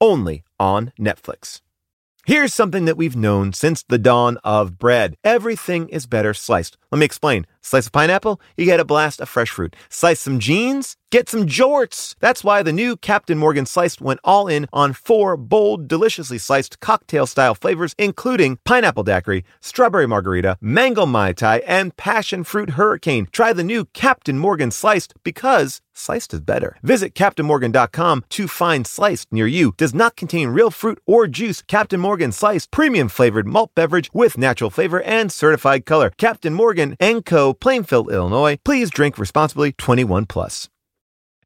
only on Netflix. Here's something that we've known since the dawn of bread. Everything is better sliced. Let me explain. Slice a pineapple, you get a blast of fresh fruit. Slice some jeans, get some jorts. That's why the new Captain Morgan Sliced went all in on four bold, deliciously sliced cocktail style flavors, including pineapple daiquiri, strawberry margarita, mango mai tai, and passion fruit hurricane. Try the new Captain Morgan Sliced because sliced is better. Visit CaptainMorgan.com to find sliced near you. Does not contain real fruit or juice. Captain Morgan Sliced, premium flavored malt beverage with natural flavor and certified color. Captain Morgan Co. Plainfield, Illinois. Please drink responsibly. 21 plus.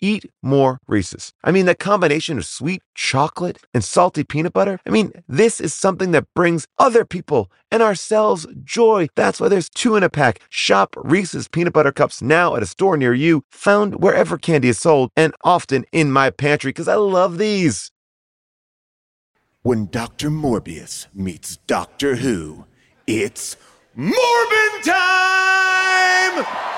eat more Reese's. I mean, that combination of sweet chocolate and salty peanut butter. I mean, this is something that brings other people and ourselves joy. That's why there's two in a pack. Shop Reese's peanut butter cups now at a store near you, found wherever candy is sold, and often in my pantry because I love these. When Dr. Morbius meets Doctor Who, it's Morbin time!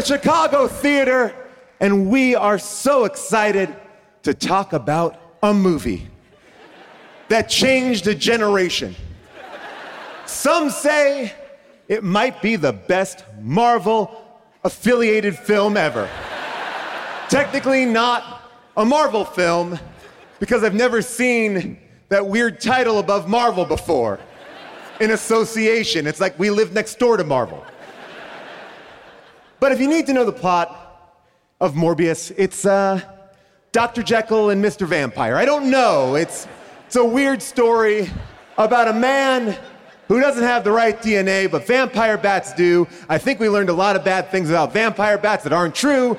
the Chicago Theater, and we are so excited to talk about a movie that changed a generation. Some say it might be the best Marvel affiliated film ever. Technically, not a Marvel film because I've never seen that weird title above Marvel before in association. It's like we live next door to Marvel. But if you need to know the plot of Morbius, it's uh, Dr. Jekyll and Mr. Vampire. I don't know. It's, it's a weird story about a man who doesn't have the right DNA, but vampire bats do. I think we learned a lot of bad things about vampire bats that aren't true.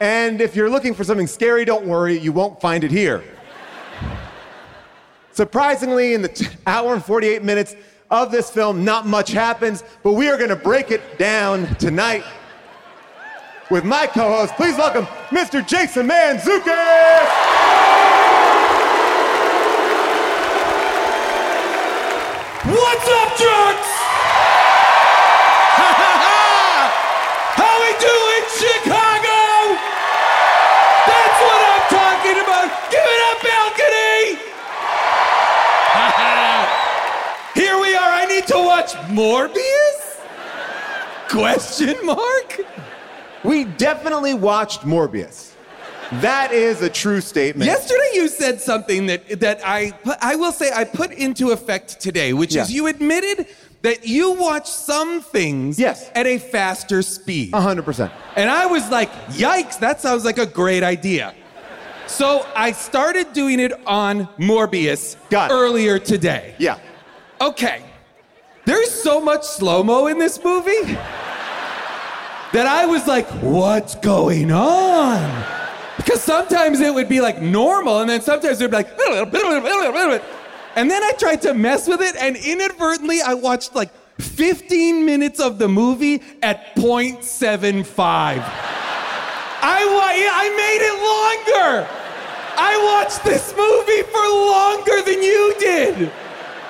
And if you're looking for something scary, don't worry, you won't find it here. Surprisingly, in the t- hour and 48 minutes of this film, not much happens, but we are going to break it down tonight with my co host. Please welcome Mr. Jason Mantzoukas! What's up, jerks? Watch Morbius? Question mark? We definitely watched Morbius. That is a true statement. Yesterday you said something that that I put, I will say I put into effect today, which Yeah. is you admitted that you watch some things Yes. at a faster speed. 100%. And I was like, yikes, that sounds like a great idea. So I started doing it on Morbius earlier today. Yeah. Okay. There's so much slow mo in this movie that I was like, what's going on? Because sometimes it would be like normal, and then sometimes it would be like, and then I tried to mess with it, and inadvertently I watched like 15 minutes of the movie at 0.75. I, I made it longer. I watched this movie for longer than you did.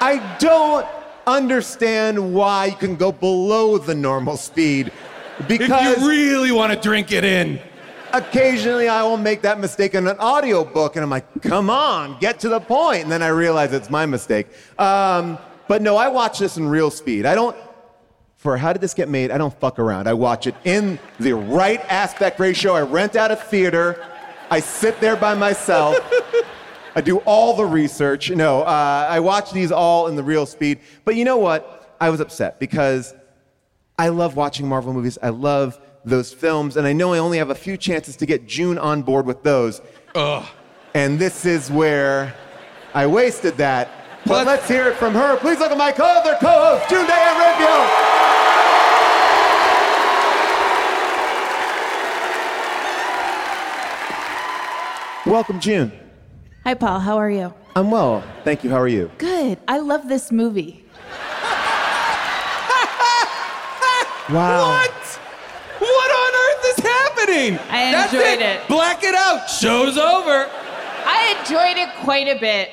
I don't understand why you can go below the normal speed If because you really want to drink it in. occasionally I will make that mistake in an audiobook and I'm like, come on, get to the point. And then I realize it's my mistake. Um, but no, I watch this in real speed. I don't, for how did this get made? I don't fuck around. I watch it in the right aspect ratio. I rent out a theater. I sit there by myself. I do all the research. No, uh, I watch these all in the real speed. But you know what? I was upset because I love watching Marvel movies. I love those films, and I know I only have a few chances to get June on board with those. Ugh. And this is where I wasted that. But let's hear it from her. Please look at my co-other co-host, June Diane Raphael. Welcome, June. Hi, Paul. How are you? I'm well. Thank you. How are you? Good. I love this movie. Wow. What? What on earth is happening? I That's enjoyed it. it. Black it out. Show's over. I enjoyed it quite a bit.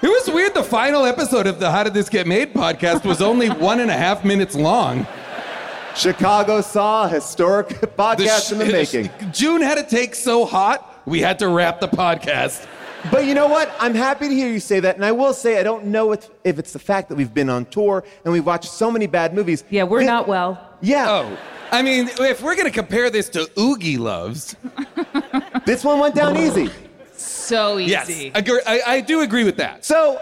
It was weird. The final episode of the How Did This Get Made podcast was only one and a half minutes long. Chicago saw a historic podcast sh- in the making. June had a take so hot, we had to wrap the podcast. But you know what? I'm happy to hear you say that. And I will say, I don't know if, if it's the fact that we've been on tour and we've watched so many bad movies. Yeah, we're Thi- not well. Yeah. Oh, I mean, if we're gonna compare this to Oogie Loves, This one went down easy. So easy. yes, agree, I, I do agree with that. So,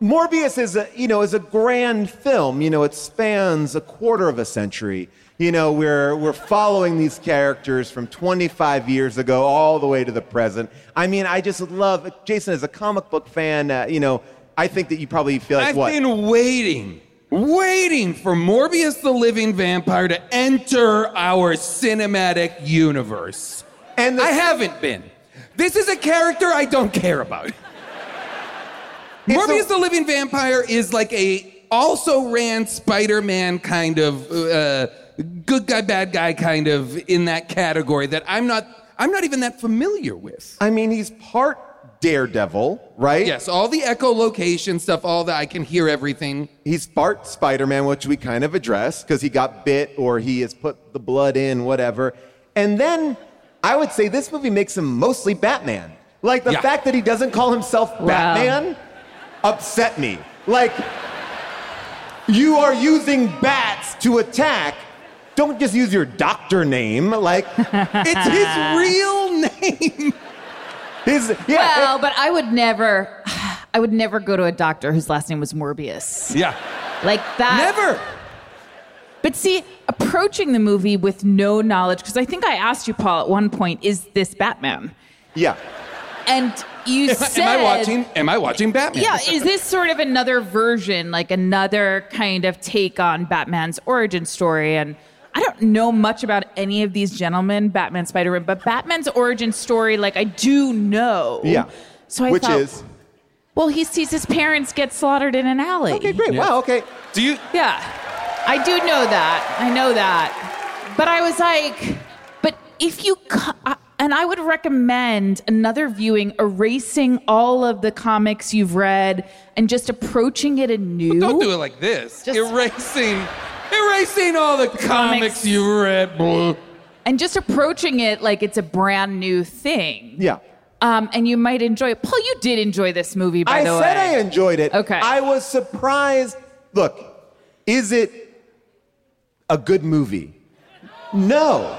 Morbius is a, you know, is a grand film. You know, it spans a quarter of a century. You know, we're, we're following these characters from 25 years ago all the way to the present. I mean, I just love, Jason, as a comic book fan, uh, you know, I think that you probably feel like what I've what? been waiting, waiting for Morbius the Living Vampire to enter our cinematic universe. And the- I haven't been. This is a character I don't care about. Morbius the Living Vampire is like a also ran Spider-Man kind of uh, good guy, bad guy kind of in that category that I'm not. I'm not even that familiar with. I mean, he's part Daredevil, right? Yes, all the echolocation stuff, all that I can hear everything. He's part Spider Man, which we kind of address because he got bit or he has put the blood in, whatever. And then I would say this movie makes him mostly Batman. Like the Yeah. fact that he doesn't call himself Batman upset me. Like, you are using bats to attack. Don't just use your doctor name. Like, It's his real name. his, yeah. Well, but I would never, I would never go to a doctor whose last name was Morbius. Yeah. Like that. Never. But see, approaching the movie with no knowledge, because I think I asked you, Paul, at one point, is this Batman? yeah. And you Am, said, am I watching? Am I watching Batman? Yeah, is this sort of another version, like another kind of take on Batman's origin story? And I don't know much about any of these gentlemen, Batman, Spider Man, but Batman's origin story, like I do know. Yeah. So I Which thought, is. well, he sees his parents get slaughtered in an alley. Okay, great. Wow, okay. Do you? Yeah, I do know that. I know that. But I was like, but if you, co- I- uh, and I would recommend another viewing, erasing all of the comics you've read and just approaching it anew. Don't do it like this. Just- erasing, erasing all the comics, Comics. you read. Blah. And just approaching it like it's a brand new thing. Yeah. Um, and you might enjoy it. Paul, you did enjoy this movie, by I the said. I enjoyed it. Okay. I was surprised. Look, is it a good movie? No.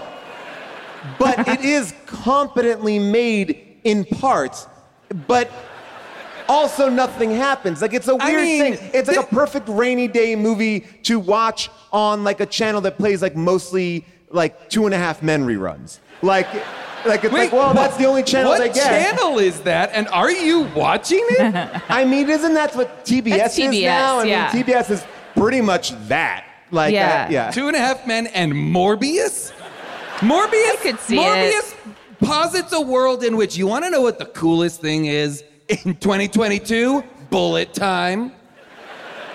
But it is competently made in parts. But also nothing happens. Like it's a weird mean, thing. It's like a perfect rainy day movie to watch on like a channel that plays like mostly like two and a half men reruns. Like like it's like, well, that's the only channel what they get. channel is that? And are you watching it? I mean, isn't that what TBS, That's is TBS, now? I yeah. mean, TBS is pretty much that. Like, Yeah. uh, yeah. Two and a Half Men and Morbius? Morbius? I could see Morbius posits a world in which you want to know what the coolest thing is in 2022? Bullet time.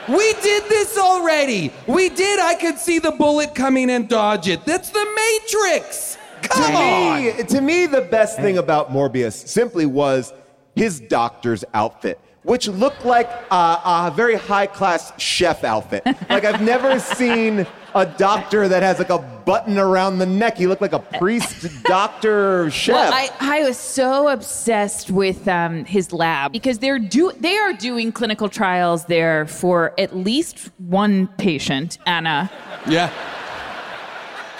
We did this already. We did. I could see the bullet coming and dodge it. That's the Matrix. Come to on. me, to me, the best thing about Morbius simply was his doctor's outfit, which looked like a, a very high class chef outfit. like I've never seen a doctor that has like a button around the neck. He looked like a priest, doctor, chef. Well, I, I was so obsessed with um, his lab because they're do they are doing clinical trials there for at least one patient, Anna. Yeah.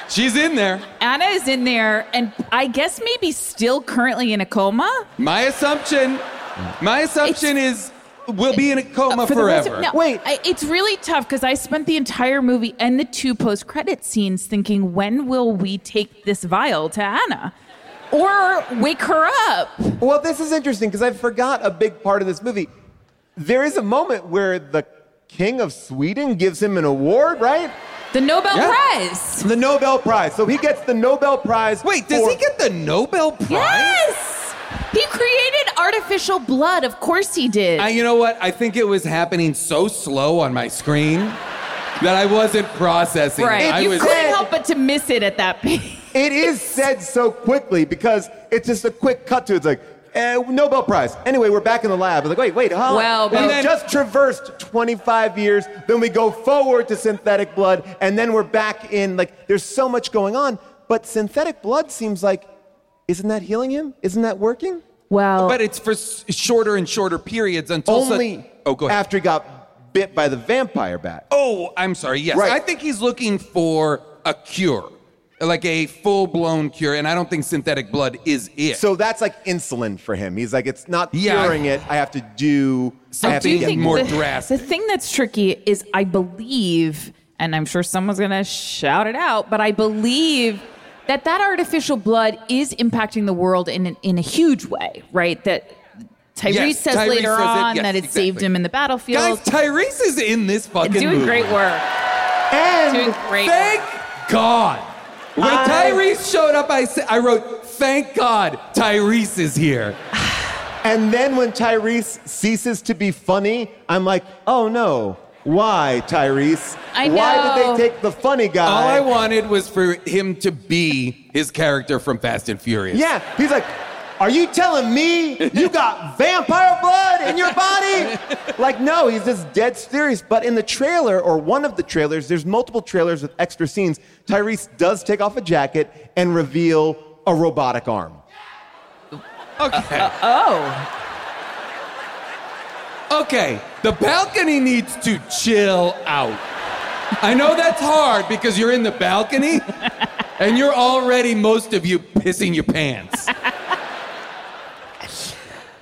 She's in there. Anna is in there, and I guess maybe still currently in a coma. My assumption, my assumption is we'll be in a coma For forever. of- no, Wait. I, it's really tough because I spent the entire movie and the two post-credit scenes thinking, when will we take this vial to Anna, or wake her up? Well, this is interesting because I forgot a big part of this movie. There is a moment where the king of Sweden gives him an award, right? The Nobel Yeah. Prize. The Nobel Prize. So he gets the Nobel Prize. Wait, does for- he get the Nobel Prize? Yes! He created artificial blood. Of course he did. I, you know what? I think it was happening so slow on my screen that I wasn't processing. right. it. I you was. couldn't help but to miss it at that point. It is said so quickly because it's just a quick cut to it. It's like, eh, Nobel Prize. Anyway, we're back in the lab. It's like, wait, wait, huh? Well, we but- then- just traversed 25 years. Then we go forward to synthetic blood, and then we're back in, like, there's so much going on. But synthetic blood seems like, isn't that healing him? Isn't that working? Well, But it's for shorter and shorter periods until. Only oh, go ahead. after he got bit by the vampire bat. Oh, I'm sorry. Yes, Right. I think he's looking for a cure, like a full-blown cure, and I don't think synthetic blood is it. So that's like insulin for him. He's like, it's not Yeah. curing it. I have to do. I have do to get more the, drastic. The thing that's tricky is I believe, and I'm sure someone's going to shout it out, but I believe that that artificial blood is impacting the world in an, in a huge way, right? That Tyrese Yes, says Tyrese later says it. on Yes, that it saved him in the battlefield. Guys, Tyrese is in this fucking room. He's doing movie. great work. And Doing great Thank work. God. When I- Tyrese showed up, I said, I wrote, "Thank God Tyrese is here." And then when Tyrese ceases to be funny, I'm like, oh no. Why, Tyrese? I Why did they take the funny guy? All I wanted was for him to be his character from Fast and Furious. Yeah, he's like, are you telling me you got vampire blood in your body? like, no, he's just dead serious. But in the trailer, or one of the trailers, there's multiple trailers with extra scenes. Tyrese does take off a jacket and reveal a robotic arm. Okay. Oh, Okay. The balcony needs to chill out. I know that's hard because you're in the balcony and you're already, most of you, pissing your pants.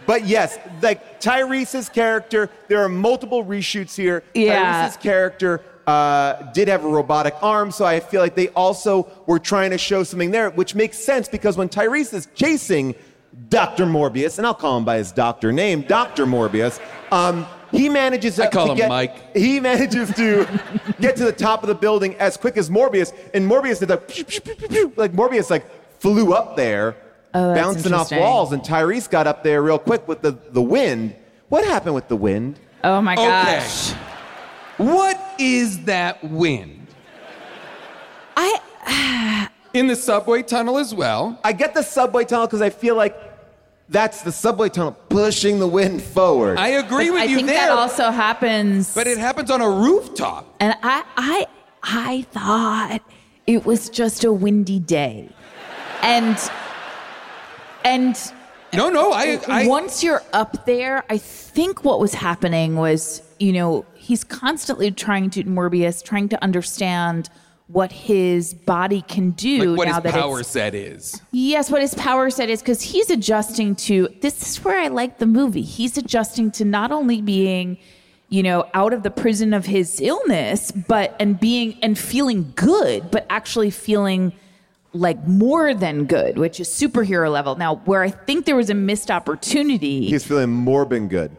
But yes, like Tyrese's character, there are multiple reshoots here. Yeah. Tyrese's character uh, did have a robotic arm, so I feel like they also were trying to show something there, which makes sense because when Tyrese is chasing Dr. Morbius, and I'll call him by his doctor name, Dr. Morbius, um, he manages to, I call to him get, Mike. He manages to get to the top of the building as quick as Morbius, and Morbius did like, like Morbius like flew up there, Oh, bouncing off walls, and Tyrese got up there real quick with the, the wind. What happened with the wind? oh my gosh! Okay. What is that wind? I In the subway tunnel as well. I get the subway tunnel because I feel like that's the subway tunnel pushing the wind forward. I agree with I you think that also happens. but it happens on a rooftop. And I, I, I thought it was just a windy day, and and No, no, I, I once you're up there, I think what was happening was, you know, he's constantly trying to Morbius, trying to understand what his body can do like what now his that power it's set is. Yes, what his power set is because he's adjusting to this is where I like the movie. He's adjusting to not only being, you know, out of the prison of his illness, but and being and feeling good, but actually feeling like more than good, which is superhero level. Now, where I think there was a missed opportunity. He's feeling more been good.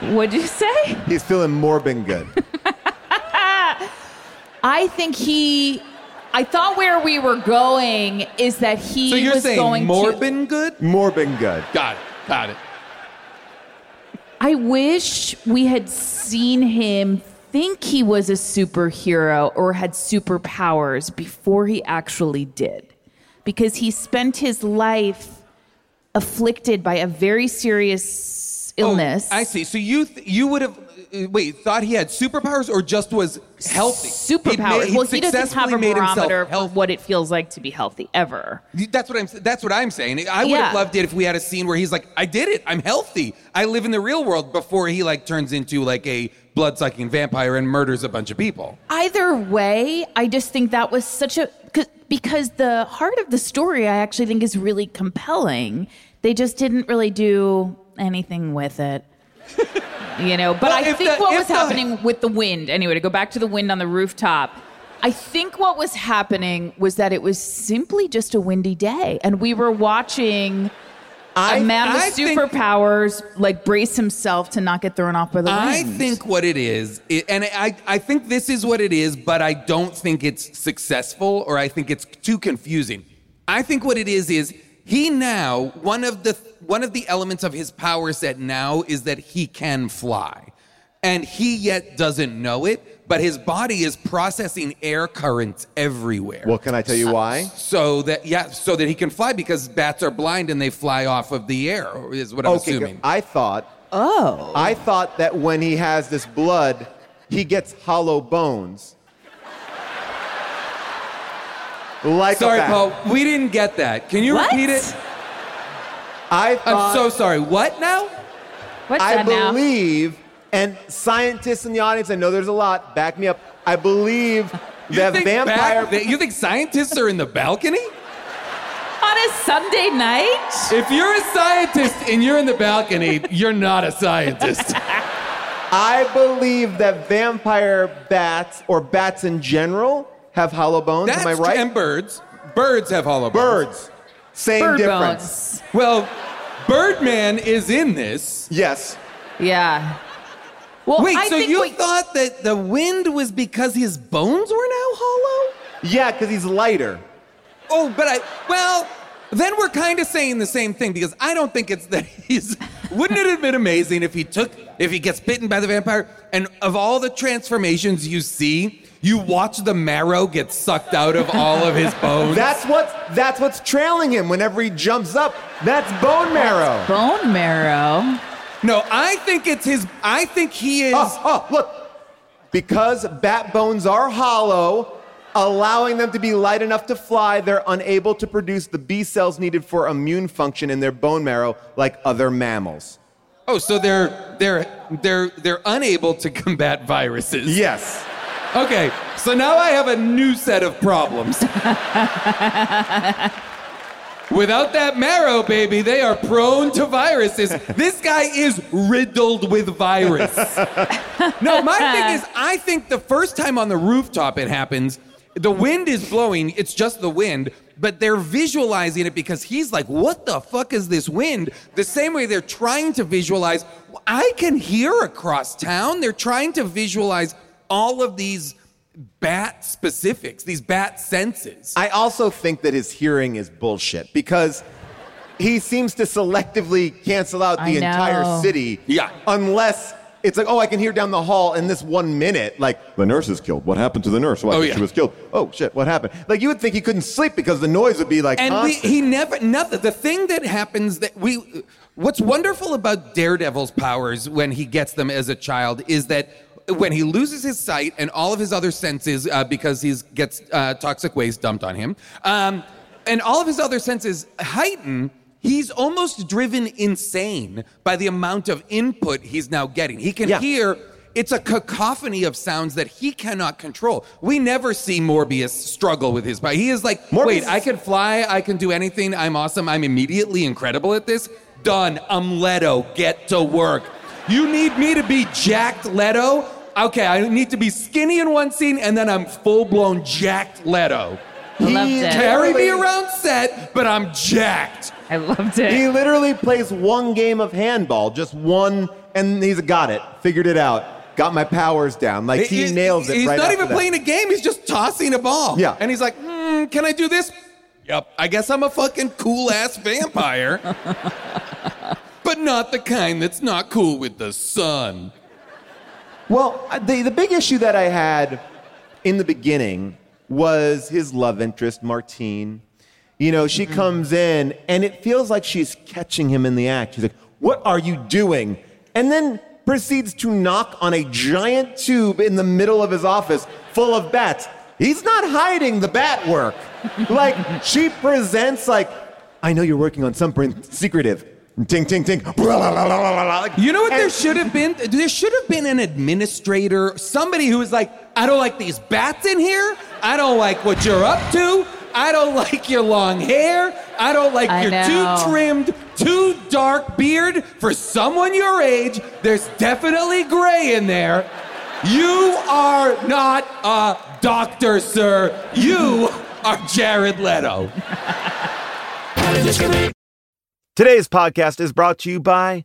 What'd you say? He's feeling more been good. I think he. I thought where we were going is that he So you're was saying going to. Morbin good? Morbin good. Got it. Got it. I wish we had seen him think he was a superhero or had superpowers before he actually did. Because he spent his life afflicted by a very serious oh, illness. Oh, I see. So you th- you would have wait thought he had superpowers or just was healthy? He'd Superpowers. he'd well, he doesn't have a made himself barometer for what it feels like to be healthy ever. That's what I'm. That's what I'm saying. I would Yeah. have loved it if we had a scene where he's like, "I did it. I'm healthy. I live in the real world." Before he like turns into like a blood sucking vampire and murders a bunch of people. Either way, I just think that was such a because the heart of the story I actually think is really compelling. They just didn't really do anything with it. you know, but Well, I think the- what was the- happening with the wind, anyway, to go back to the wind on the rooftop, I think what was happening was that it was simply just a windy day and we were watching I, a man with I think- superpowers like brace himself to not get thrown off by the wind. I think what it is, i- and I, I think this is what it is, but I don't think it's successful or I think it's too confusing. I think what it is is he now one of the one of the elements of his power set now is that he can fly, and he yet doesn't know it, but his body is processing air currents everywhere. well, can I tell you why? so that yeah, so that he can fly because bats are blind and they fly off of the air. Is what I'm Okay, assuming. I thought. Oh. I thought that when he has this blood, he gets hollow bones. Like a Sorry, bat. Paul, we didn't get that. Can you What? repeat it? I I'm so sorry. What now? What's I that now? believe, and scientists in the audience, I know there's a lot, back me up. I believe that vampire. back- you think scientists are in the balcony? On a Sunday night? If you're a scientist and you're in the balcony, you're not a scientist. I believe that vampire bats or bats in general have hollow bones. That's Am I right? And birds. Birds have hollow bones. Birds. Same Bird difference. bones. Well, Birdman is in this. Yes. Yeah. Well, Wait, I so think you what- thought that the wind was because his bones were now hollow? Yeah, because he's lighter. Oh, but I well, then we're kind of saying the same thing because I don't think it's that he's. Wouldn't it have been amazing if he took if he gets bitten by the vampire and of all the transformations you see, you watch the marrow get sucked out of all of his bones. That's what that's what's trailing him whenever he jumps up. That's bone marrow. bone marrow. no, I think it's his. I think he is. Oh, oh, look. Because bat bones are hollow, allowing them to be light enough to fly, they're unable to produce the B cells needed for immune function in their bone marrow like other mammals. Oh, so they're they're they're they're unable to combat viruses. Yes. Okay, so now I have a new set of problems. Without that marrow, baby, they are prone to viruses. This guy is riddled with virus. No, my thing is, I think the first time on the rooftop it happens, the wind is blowing, it's just the wind, but they're visualizing it because he's like, what the fuck is this wind? The same way they're trying to visualize, I can hear across town. They're trying to visualize all of these bat specifics, these bat senses. I also think that his hearing is bullshit because he seems to selectively cancel out the entire city. Yeah. Unless it's like, oh, I can hear down the hall in this one minute. Like, the nurse is killed. What happened to the nurse? Well, I Oh, yeah. she was killed. Oh, shit, what happened? Like, you would think he couldn't sleep because the noise would be like and we, he never nothing the thing that happens that we what's wonderful about daredevil's powers when he gets them as a child is that when he loses his sight and all of his other senses uh, because he gets uh, toxic waste dumped on him um, and all of his other senses heighten he's almost driven insane by the amount of input he's now getting he can Yeah. hear it's a cacophony of sounds that he cannot control. We never see Morbius struggle with his body. He is like, Morbius wait, I can fly, I can do anything, I'm awesome, I'm immediately incredible at this. Done. I'm Leto. Get to work. You need me to be jacked Leto? Okay, I need to be skinny in one scene and then I'm full blown jacked Leto. I loved He- it. Carry me Really? around set, but I'm jacked. I loved it. He literally plays one game of handball, just one, and he's got it, figured it out. got my powers down. Like he, nails it. He's right not after even that. playing a game. He's just tossing a ball. Yeah. And he's like, hmm, can I do this? Yep. I guess I'm a fucking cool ass vampire. but not the kind that's not cool with the sun. Well, the, the big issue that I had in the beginning was his love interest, Martine. You know, she mm-hmm. comes in and it feels like she's catching him in the act. She's like, What are you doing? And then proceeds to knock on a giant tube in the middle of his office full of bats. He's not hiding the bat work. like, she presents, like, I know you're working on something secretive. Ting, ting, ting. You know what there should have been? There should have been an administrator, somebody who was like, I don't like these bats in here. I don't like what you're up to. I don't like your long hair. I don't like I your know. too trimmed, too dark beard. For someone your age, there's definitely gray in there. You are not a doctor, sir. You are Jared Leto. Today's podcast is brought to you by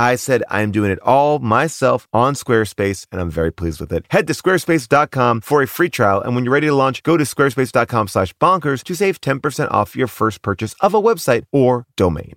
I said I'm doing it all myself on Squarespace, and I'm very pleased with it. Head to squarespace.com for a free trial. And when you're ready to launch, go to squarespace.com slash bonkers to save 10% off your first purchase of a website or domain.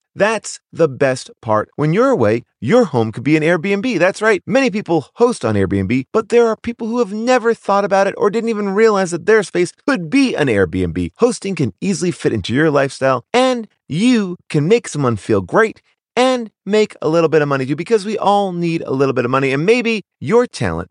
That's the best part. When you're away, your home could be an Airbnb. That's right. Many people host on Airbnb, but there are people who have never thought about it or didn't even realize that their space could be an Airbnb. Hosting can easily fit into your lifestyle, and you can make someone feel great and make a little bit of money too, because we all need a little bit of money. And maybe your talent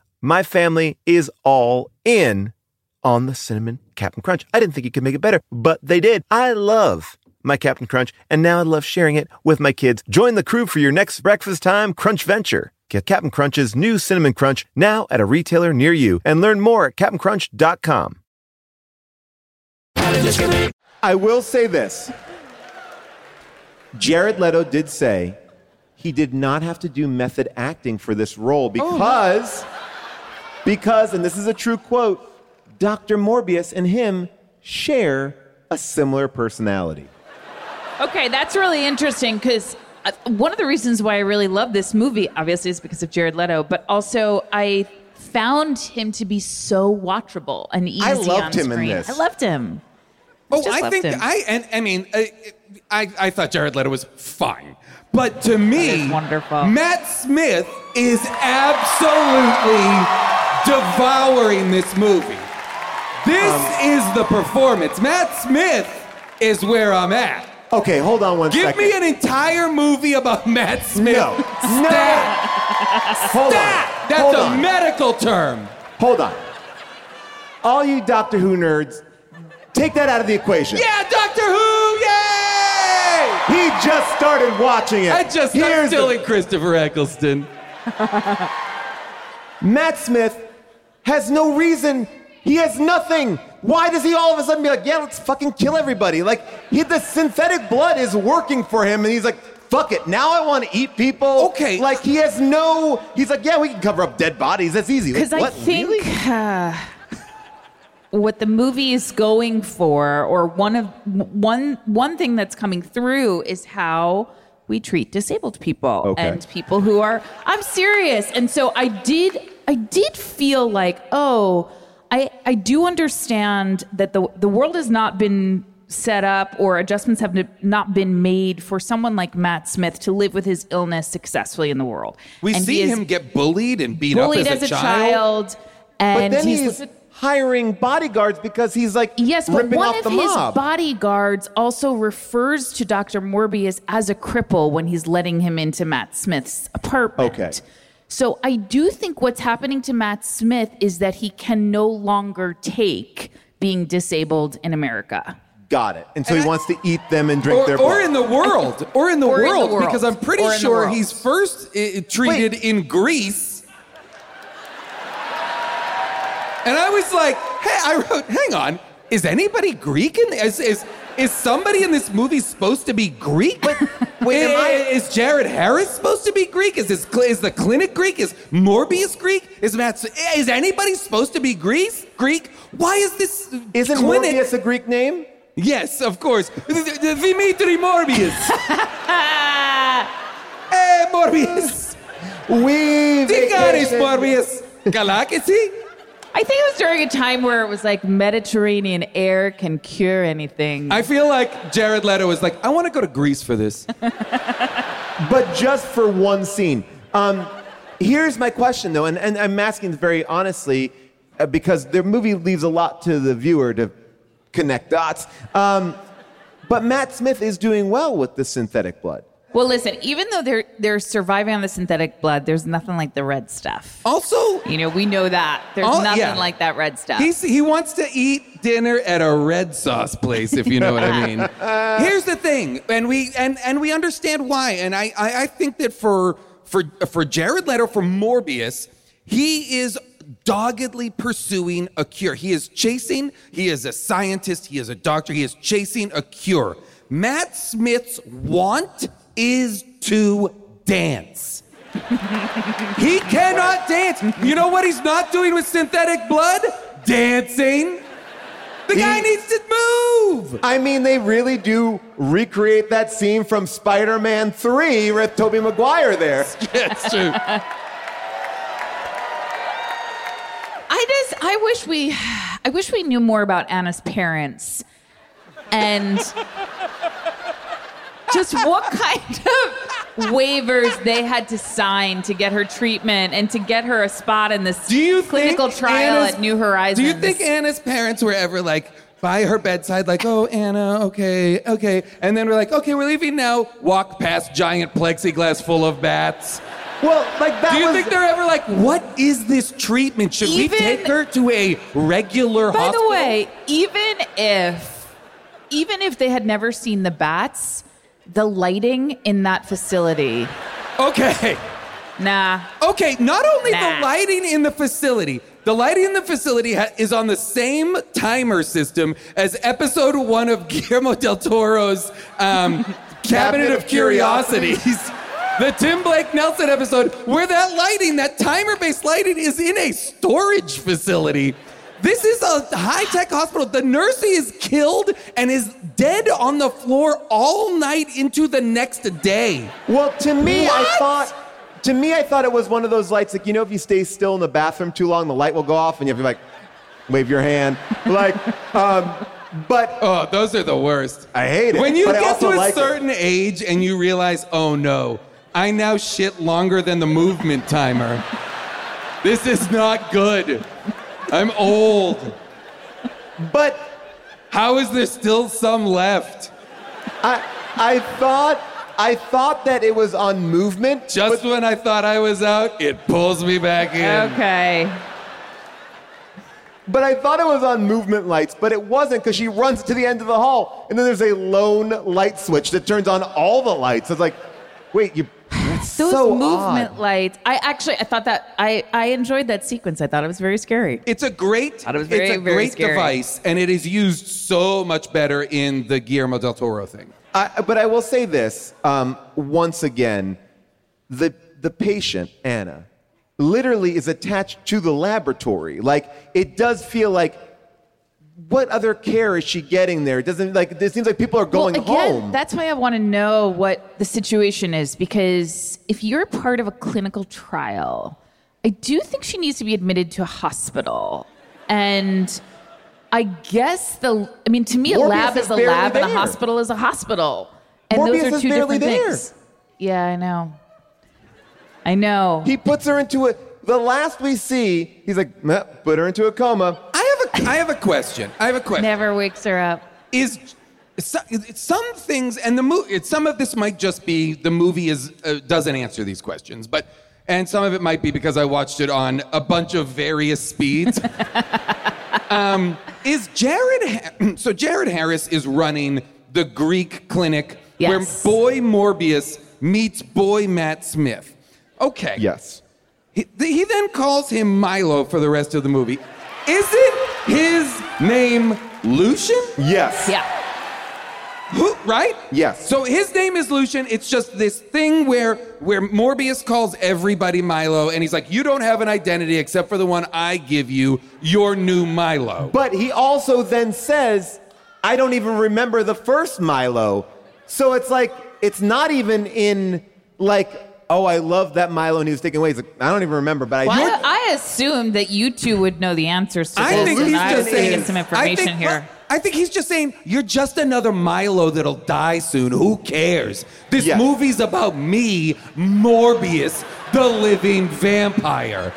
my family is all in on the cinnamon Captain Crunch. I didn't think you could make it better, but they did. I love my Captain Crunch, and now I love sharing it with my kids. Join the crew for your next breakfast time crunch venture. Get Captain Crunch's new cinnamon crunch now at a retailer near you and learn more at CaptainCrunch.com. I will say this. Jared Leto did say he did not have to do method acting for this role oh, because, because, and this is a true quote, Dr. Morbius and him share a similar personality. Okay, that's really interesting because uh, one of the reasons why I really love this movie, obviously, is because of Jared Leto, but also I found him to be so watchable and easy I loved on him in screen. this. I loved him. Oh, just I think him. I and I mean, I, I I thought Jared Leto was fine, but to me, wonderful. Matt Smith is absolutely devouring this movie. This Um, is the performance. Matt Smith is where I'm at. Okay, hold on one Give second. me an entire movie about Matt Smith. No. No. Hold Stat. on. That's hold a on. medical term. Hold on. All you Doctor Who nerds, take that out of the equation. Yeah, Doctor Who. Yay! He just started watching it. I just I'm Here's still the- in Christopher Eccleston. Matt Smith has no reason. He has nothing. Why does he all of a sudden be like, yeah, let's fucking kill everybody? Like, he, the synthetic blood is working for him, and he's like, fuck it. Now I want to eat people. Okay. Like, he has no. He's like, yeah, we can cover up dead bodies. That's easy. Like, Because I what, think really? uh, what the movie is going for, or one of one one thing that's coming through, is how we treat disabled people Okay. and people who are. I'm serious, and so I did. I did feel like, oh, I I do understand that the the world has not been set up or adjustments have not been made for someone like Matt Smith to live with his illness successfully in the world. We And see him get bullied and beat bullied up as, a child. But and then he's, he's, hiring bodyguards because he's like Yes, but ripping one off of the his mob. bodyguards also refers to Dr. Morbius as a cripple when he's letting him into Matt Smith's apartment. Okay. So I do think what's happening to Matt Smith is that he can no longer take being disabled in America. Got it. And so he wants to eat them and drink Or, their or in the world, or in the, Or in the world, world. because I'm pretty Or in the sure he's first uh, treated in Greece. And I was like, hey, I wrote, hang on, is anybody Greek in is is is somebody in this movie supposed to be Greek? wait, am I- eh, is Jared Harris supposed to be Greek? Is this is the clinic Greek? Is Morbius Greek? Is Matt? Eh, is anybody supposed to be Greece? Greek? Why is this? Isn't clinic? Morbius a Greek name? Yes, of course. Dimitri Morbius. hey, eh, Morbius. We Tikaris Morbius. Galakisi? I think it was during a time where it was like Mediterranean air can cure anything. I feel like Jared Leto was like, I want to go to Greece for this. but just for one scene. Um, here's my question, though, and, and I'm asking very honestly uh, because the movie leaves a lot to the viewer to connect dots. Um, but Matt Smith is doing well with the synthetic blood. Well, listen, even though they're they're surviving on the synthetic blood, there's nothing like the red stuff. Also, You know, we know that. There's Oh, nothing yeah. like that red stuff. He's, he wants to eat dinner at a red sauce place, if you know what I mean. Here's the thing, and we and and we understand why. And I, I I think that for for for Jared Leto for Morbius, he is doggedly pursuing a cure. He is chasing. He is a scientist. He is a doctor. He is chasing a cure. Matt Smith's want is to dance. He cannot dance. You know what he's not doing with synthetic blood? Dancing. The guy needs to move. I mean, they really do recreate that scene from Spider Man 3 with Tobey Maguire there. That's true. I just I wish we I wish we knew more about Anna's parents and just what kind of waivers they had to sign to get her treatment and to get her a spot in this Do you clinical trial Anna's- at New Horizons. Do you think Anna's parents were ever like by her bedside, like, oh, Anna, okay, okay. And then we're like, okay, we're leaving now. Walk past giant plexiglass full of bats. Well, like that Do you was. think they're ever like, what is this treatment? Should Even- we take her to a regular By hospital? By the way, even if even if they had never seen the bats, the lighting in that facility, Okay. nah. Okay, not only Nah. the lighting in the facility, the lighting in the facility ha- is on the same timer system as episode one of Guillermo del Toro's um, Cabinet of Curiosities. The Tim Blake Nelson episode, where that lighting, that timer based lighting, is in a storage facility. This is a high tech hospital. The nurse is killed and is dead on the floor all night into the next day. Well, to me, I thought. To me, I thought it was one of those lights, like you know, if you stay still in the bathroom too long, the light will go off, and you have to like wave your hand, like. Um, but Oh, those are the worst. I hate it, When you get to a like it. certain age and you realize, oh no, I now shit longer than the movement timer. This is not good. I'm old. but How is there still some left? I I thought I thought that it was on movement. Just when I thought I was out, it pulls me back in. Okay. But I thought it was on movement lights, but it wasn't because she runs to the end of the hall and then there's a lone light switch that turns on all the lights. It's like, wait, you. That's Those so movement odd. lights. I actually, I thought that I, I enjoyed that sequence. I thought it was very scary. It's a great, it was very, it's a very great scary. device, and it is used so much better in the Guillermo del Toro thing. I, but I will say this um, once again: the the patient Anna literally is attached to the laboratory. Like it does feel like. What other care is she getting there? It doesn't like it seems like people are going well, again, home. That's why I want to know what the situation is because if you're part of a clinical trial, I do think she needs to be admitted to a hospital. And I guess the, I mean, to me, a lab is is a lab and a hospital is a hospital. And Morbius those are is two barely different there. things. Yeah, I know. I know. he puts her into a. The last we see, he's like, put her into a coma. I have a, I have a question. I have a question. Never wakes her up. is so- some things and the movie some of this might just be the movie is uh, doesn't answer these questions but and some of it might be because i watched it on a bunch of various speeds um, is jared Ha- so jared harris is running the greek clinic Yes. where boy morbius meets boy matt smith okay Yes. he, he then calls him Milo for the rest of the movie. Isn't his name Lucian? Yes. Yeah. Who, right? Yes. So his name is Lucian. It's just this thing where where Morbius calls everybody Milo, and he's like, "You don't have an identity except for the one I give you. Your new Milo." But he also then says, I don't even remember the first Milo. So it's like, it's not even in like, oh, I love that Milo and he was taken away. He's like, I don't even remember, but I Well. I, I assumed that you two would know the answers to I this, think and he's I was just going to saying get some I information think, here. well, I think he's just saying you're just another Milo that'll die soon. Who cares? This Yeah. movie's about me, Morbius, the living vampire.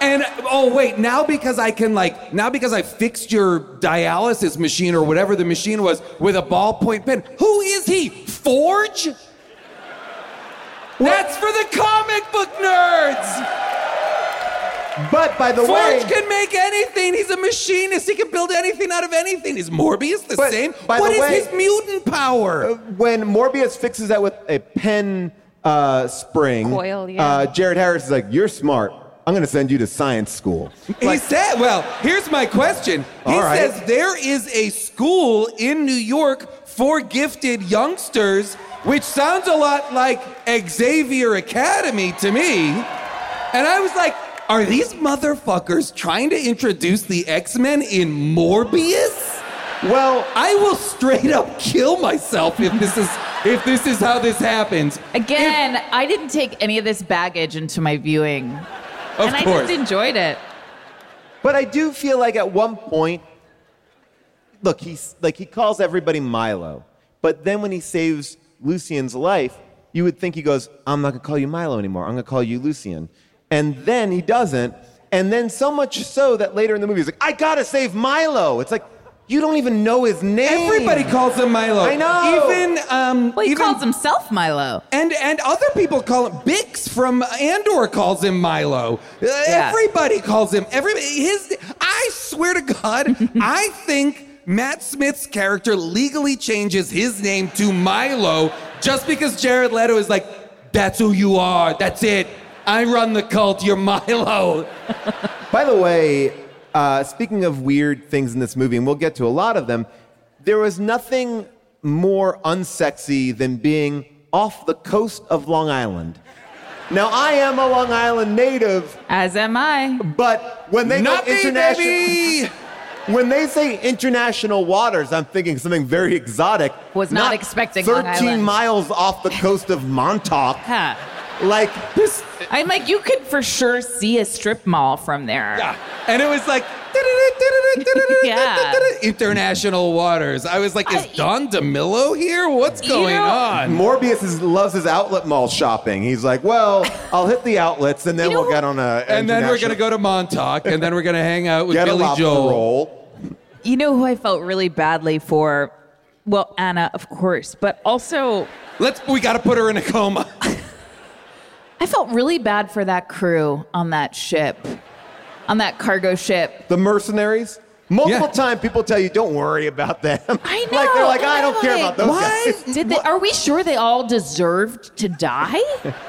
And oh wait, now because I can like now because I fixed your dialysis machine or whatever the machine was with a ballpoint pen. Who is he? Forge? That's for the comic book nerds. but by the Forge way, can make anything. He's a machinist. He can build anything out of anything. Is Morbius the But, same? by What the is way- his mutant power? when Morbius fixes that with a pen uh, spring, Coil, yeah. uh, Jared Harris is like, You're smart. I'm going to send you to science school. he said, well, here's my question. He All right. says there is a school in New York for gifted youngsters, which sounds a lot like Xavier Academy to me. And I was like, are these motherfuckers trying to introduce the X-Men in Morbius? Well, I will straight up kill myself if this is if this is how this happens. Again, I didn't take any of this baggage into my viewing. Of and I course. just enjoyed it. But I do feel like at one point, look, he's like he calls everybody Milo, but then when he saves Lucian's life, you would think he goes, "I'm not gonna call you Milo anymore. I'm gonna call you Lucian," and then he doesn't, and then so much so that later in the movie he's like, "I gotta save Milo." It's like you don't even know his name. Everybody calls him Milo. I know. Even um Well, he even, calls himself Milo. and and other people call him Bix from Andor calls him Milo. Uh, Everybody calls him everybody his I swear to God, I think Matt Smith's character legally changes his name to Milo just because Jared Leto is like, that's who you are. That's it. I run the cult. You're Milo. By the way, uh, speaking of weird things in this movie, and we'll get to a lot of them, there was nothing more unsexy than being off the coast of Long Island. Now, I am a Long Island native, As am I. but when they Not go international, when they say international waters, I'm thinking something very exotic. Was not expecting Long 13 Island. miles off the coast of Montauk. Huh. Like This I'm like, you could for sure see a strip mall from there. Yeah. And it was like Yeah. international waters. I was like, is Don DeMillo here? What's You going know- on? Morbius is, loves his outlet mall shopping. He's like, well, I'll hit the outlets and then You we'll get on a. And then we're gonna go to Montauk, and then we're gonna hang out with get a Billy lobster Joel. roll. You know who I felt really badly for? Well, Anna, of course, but also Let's. We gotta put her in a coma. I felt really bad for that crew on that ship. on that cargo ship. The mercenaries. Multiple Yeah. times people tell you, don't worry about them. I know. like they're like, and I don't I'm care like, about those Why? guys. Did they, are we sure they all deserved to die?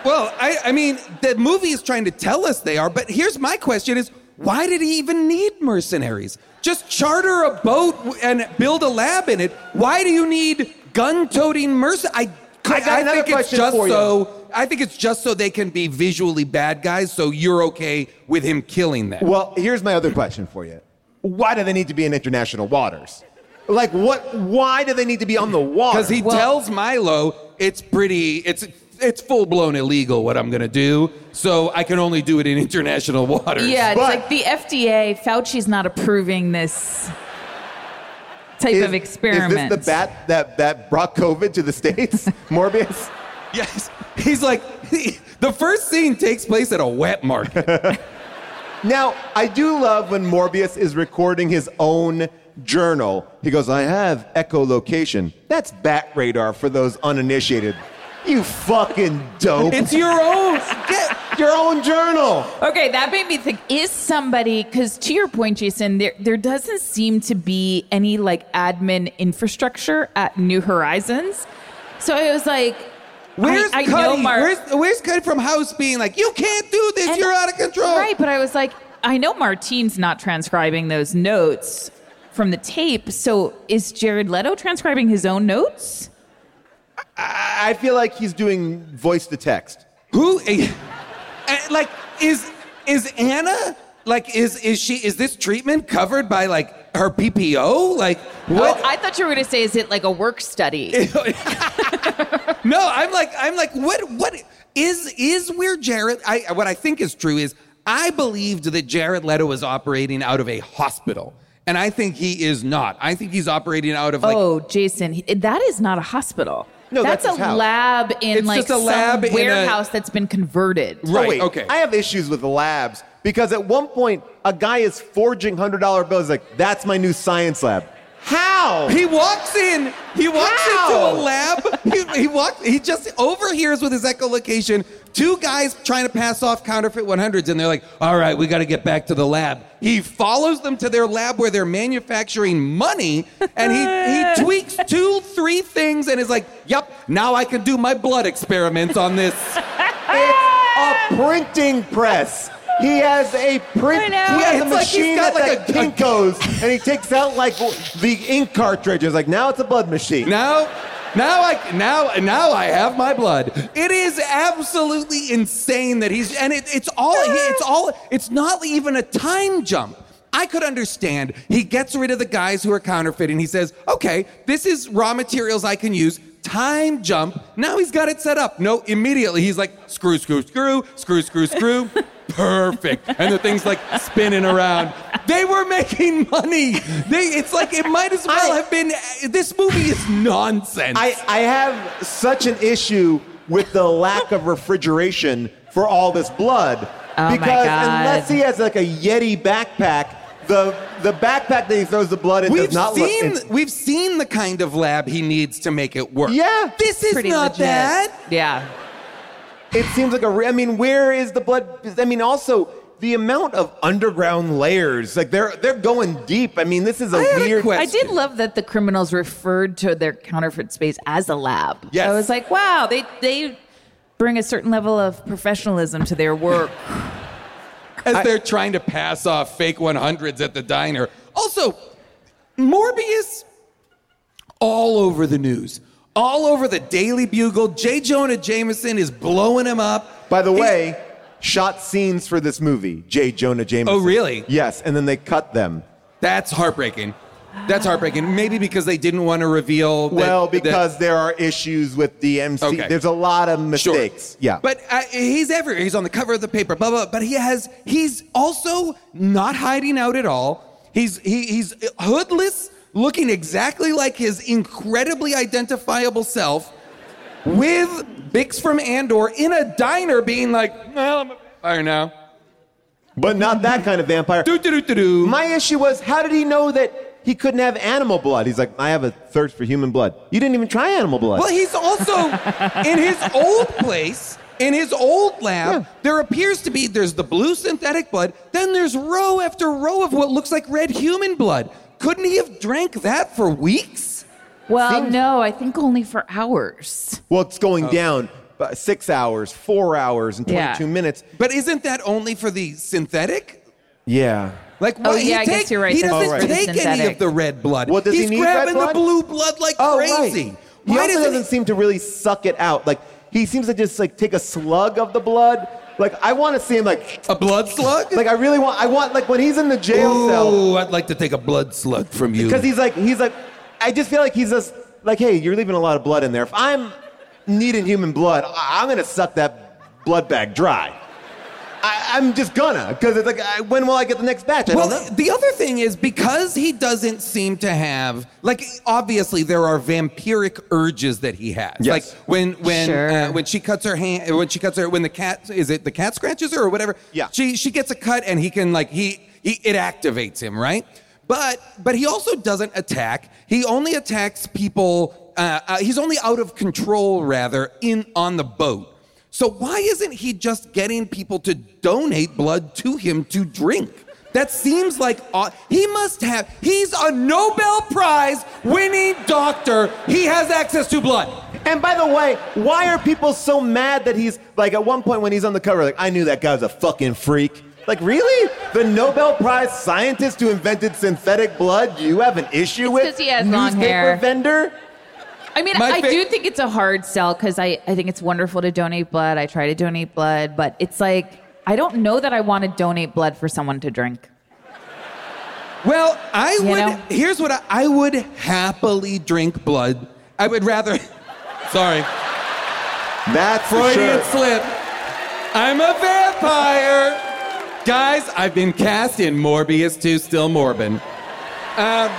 Well, I, I mean, the movie is trying to tell us they are, but here's my question is why did he even need mercenaries? Just charter a boat and build a lab in it. Why do you need gun-toting mercenaries? I, I got another think it's question just for you. so I think it's just so they can be visually bad guys, so you're okay with him killing them. Well, here's my other question for you. Why do they need to be in international waters? Like what why do they need to be on the water? Because he tells Milo it's pretty, it's it's full blown illegal what I'm gonna do, so I can only do it in international waters. Yeah, it's But- like the FDA, Fauci's not approving this type is, of experiment. Is this the bat that, that brought COVID to the States? Morbius? Yes. He's like, the first scene takes place at a wet market. Now, I do love when Morbius is recording his own journal. He goes, I have echolocation. That's bat radar for those uninitiated. You fucking dope. it's your own. Get, your own journal. Okay, that made me think: Is somebody? Because to your point, Jason, there there doesn't seem to be any like admin infrastructure at New Horizons. So I was like, where's I, I Cuddy? know Mar- where's, where's Cuddy from House being like, you can't do this, and- you're out of control? Right, but I was like, I know Martine's not transcribing those notes from the tape. So is Jared Leto transcribing his own notes? I I feel like he's doing voice to text. Who? eh, eh, like, is is Anna? Like, is is she? Is this treatment covered by like her PPO? Like, oh, what? Oh, I thought you were going to say, is it like a work study? No, I'm like, I'm like, what, what is, is where Jared, I, what I think is true is I believed that Jared Leto was operating out of a hospital. And I think he is not. I think he's operating out of like, oh, Jason, that is not a hospital. No, that's, that's a house. lab in It's like just a some lab in a- warehouse that's been converted. Oh, Right, wait, okay. I have issues with labs because at one point a guy is forging hundred dollar bills. Like that's my new science lab. How? he walks in, he walks How? into a lab, he, he walks, he just overhears with his echolocation two guys trying to pass off counterfeit 100s and they're like, all right, we got to get back to the lab. He follows them to their lab where they're manufacturing money and he, he tweaks two, three things and is like, yep, now I can do my blood experiments on this. It's a printing press. He has a print. He has Yeah, a it's like he's machine got that, like that a- a- Kinko's, and he takes out like the ink cartridges. Like now it's a blood machine. Now, now I now now I have my blood. It is absolutely insane that he's and it, it's all it's all it's not even a time jump. I could understand. He gets rid of the guys who are counterfeiting. He says, "Okay, this is raw materials I can use." Time jump. Now he's got it set up. No, immediately he's like, screw, screw, screw, screw, screw, screw. Perfect. And the thing's like spinning around. They were making money. They, it's like it might as well I- have been. Uh, this movie is nonsense. I, I have such an issue with the lack of refrigeration for all this blood. Oh my because God. unless he has like a Yeti backpack, the the backpack that he throws the blood in We've does not seen look. we've seen the kind of lab he needs to make it work. Yeah. this is Pretty not legit. that. Yeah. It seems like a. re- I mean, where is the blood? I mean, also the amount of underground layers. Like they're they're going deep. I mean, this is a I had a weird. question. I did love that the criminals referred to their counterfeit space as a lab. Yes. I was like, wow, they they bring a certain level of professionalism to their work. As they're trying to pass off fake 100s at the diner. Also, Morbius all over the news. All over the Daily Bugle. J. Jonah Jameson is blowing him up. By the He's- way, shot scenes for this movie. J. Jonah Jameson. Oh, really? Yes, and then they cut them. that's heartbreaking. That's heartbreaking. Maybe because they didn't want to reveal. that- well, that- because there are issues with the MC. Okay. There's a lot of mistakes. Sure. Yeah. But uh, he's everywhere. He's on the cover of the paper, blah, blah. But he has, he's also not hiding out at all. He's, he, he's hoodless, looking exactly like his incredibly identifiable self, with Bix from Andor in a diner being like, well, I'm a vampire now. but not that kind of vampire. Do, do, do, do, do. My issue was how did he know that he couldn't have animal blood? He's like, I have a thirst for human blood. You didn't even try animal blood. Well, he's also in his old place. In his old lab, there appears to be there's the blue synthetic blood, then there's row after row of what looks like red human blood. Couldn't he have drank that for weeks? Well, Seems- no, I think only for hours. Well, it's going down uh, six hours, four hours, and Yeah. 22 minutes. But isn't that only for the synthetic? Yeah. Like, Oh, why- he yeah, I guess take- you're right, He that's doesn't for the take any synthetic. of the red blood. Well, does he He's need red grabbing blood? the blue blood like Oh, crazy. right. He Why also doesn't doesn't he? seem to really suck it out. Like he seems to just like take a slug of the blood. Like I want to see him like A blood slug? like I really want I want like when he's in the jail cell Ooh, I'd like to take a blood slug from you. because he's like he's like I just feel like he's just like hey you're leaving a lot of blood in there. If I'm needing human blood, I- I'm gonna suck that blood bag dry. I, I'm just gonna because it's like I, when will I get the next batch? I Well, don't know. the other thing is because he doesn't seem to have like obviously there are vampiric urges that he has. Yes. Like when when Sure. uh, when she cuts her hand when she cuts her when the cat is it the cat scratches her or whatever. Yeah. She she gets a cut and he can like he, he it activates him right. But but he also doesn't attack. He only attacks people. Uh, uh, he's only out of control rather in on the boat. So why isn't he just getting people to donate blood to him to drink? That seems like uh, he must have. He's a Nobel Prize winning doctor. He has access to blood. And by the way, why are people so mad that he's like at one point when he's on the cover, like, I knew that guy was a fucking freak. Like, really? The Nobel Prize scientist who invented synthetic blood, you have an issue It's Because he has long Newspaper hair. vendor? I mean, My I fa- do think it's a hard sell because I, I think it's wonderful to donate blood. I try to donate blood, but it's like, I don't know that I want to donate blood for someone to drink. Well, I You would. know? Here's what I, I would happily drink blood. I would rather. Sorry, That's for Freudian sure. slip. I'm a vampire. Guys, I've been cast in Morbius 2, still Morbin. Um,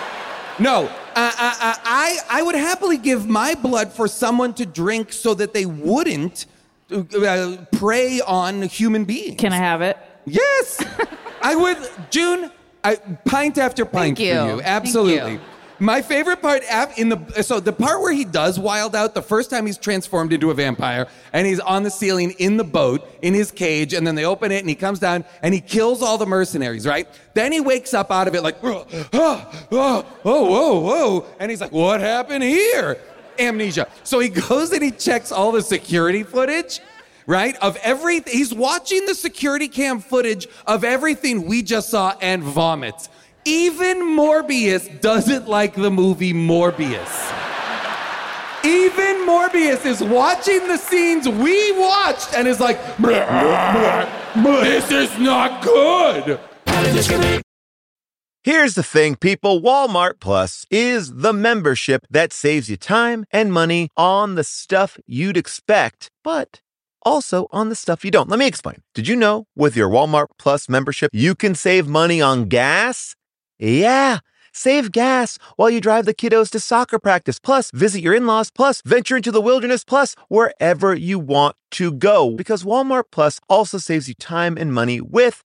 no, uh, I, I, I would happily give my blood for someone to drink so that they wouldn't uh, prey on human beings. Can I have it? Yes, I would, June. I, pint after pint Thank you. for you. Thank Absolutely. My favorite part in the so the part where he does wild out the first time he's transformed into a vampire and he's on the ceiling in the boat in his cage and then they open it and he comes down and he kills all the mercenaries right then he wakes up out of it like oh oh oh whoa whoa and he's like what happened here amnesia so he goes and he checks all the security footage right? Of everything. He's watching the security cam footage of everything we just saw and vomits. Even Morbius doesn't like the movie Morbius. Even Morbius is watching the scenes we watched and is like, this is not good. Here's the thing, people Walmart Plus is the membership that saves you time and money on the stuff you'd expect, but also on the stuff you don't. Let me explain. Did you know with your Walmart Plus membership, you can save money on gas? Yeah. Save gas while you drive the kiddos to soccer practice, plus visit your in laws, plus venture into the wilderness, plus wherever you want to go. Because Walmart Plus also saves you time and money with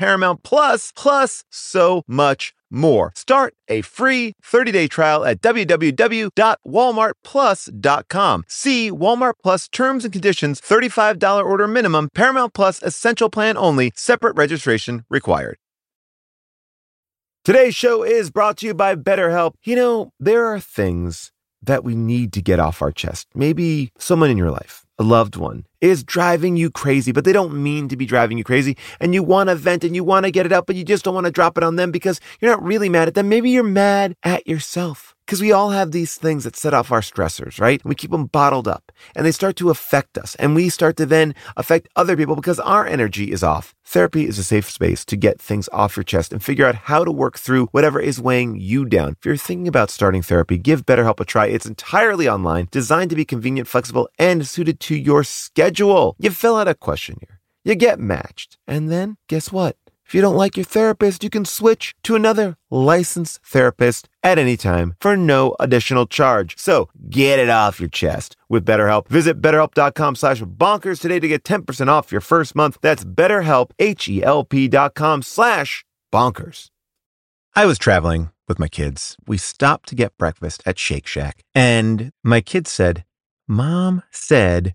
Paramount Plus plus so much more. Start a free 30-day trial at www.walmartplus.com. See Walmart Plus terms and conditions, $35 order minimum, Paramount Plus essential plan only, separate registration required. Today's show is brought to you by BetterHelp. You know, there are things that we need to get off our chest. Maybe someone in your life, a loved one, is driving you crazy, but they don't mean to be driving you crazy. And you want to vent and you want to get it out, but you just don't want to drop it on them because you're not really mad at them. Maybe you're mad at yourself. Because we all have these things that set off our stressors, right? We keep them bottled up and they start to affect us. And we start to then affect other people because our energy is off. Therapy is a safe space to get things off your chest and figure out how to work through whatever is weighing you down. If you're thinking about starting therapy, give BetterHelp a try. It's entirely online, designed to be convenient, flexible, and suited to your schedule. You fill out a questionnaire, you get matched, and then guess what? If you don't like your therapist, you can switch to another licensed therapist at any time for no additional charge. So get it off your chest with BetterHelp. Visit betterhelp.com slash bonkers today to get 10% off your first month. That's betterhelp, H-E-L-P dot com slash bonkers. I was traveling with my kids. We stopped to get breakfast at Shake Shack. And my kids said, Mom said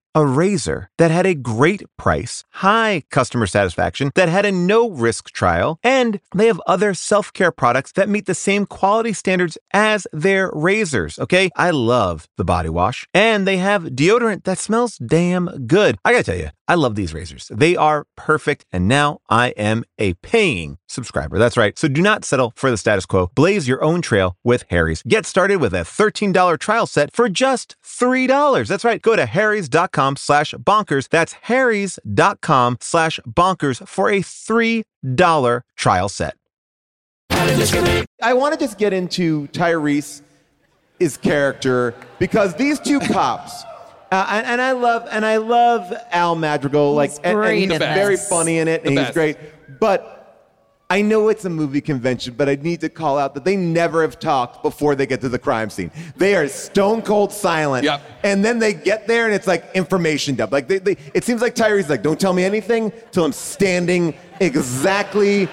a razor that had a great price, high customer satisfaction, that had a no risk trial, and they have other self care products that meet the same quality standards as their razors. Okay. I love the body wash, and they have deodorant that smells damn good. I gotta tell you, I love these razors. They are perfect, and now I am a paying subscriber. That's right. So do not settle for the status quo. Blaze your own trail with Harry's. Get started with a $13 trial set for just $3. That's right. Go to harrys.com slash bonkers. That's harrys.com slash bonkers for a $3 trial set. I want to just get into Tyrese, his character, because these two cops, uh, and, and I love and I love Al Madrigal, like, and- and, he's in very this. funny in it, and The he's best. great. But I know it's a movie convention, but I need to call out that they never have talked before they get to the crime scene. They are stone cold silent, Yep. and then they get there, and it's like information dump. Like they, they, it seems like Tyrese is like, don't tell me anything till I'm standing exactly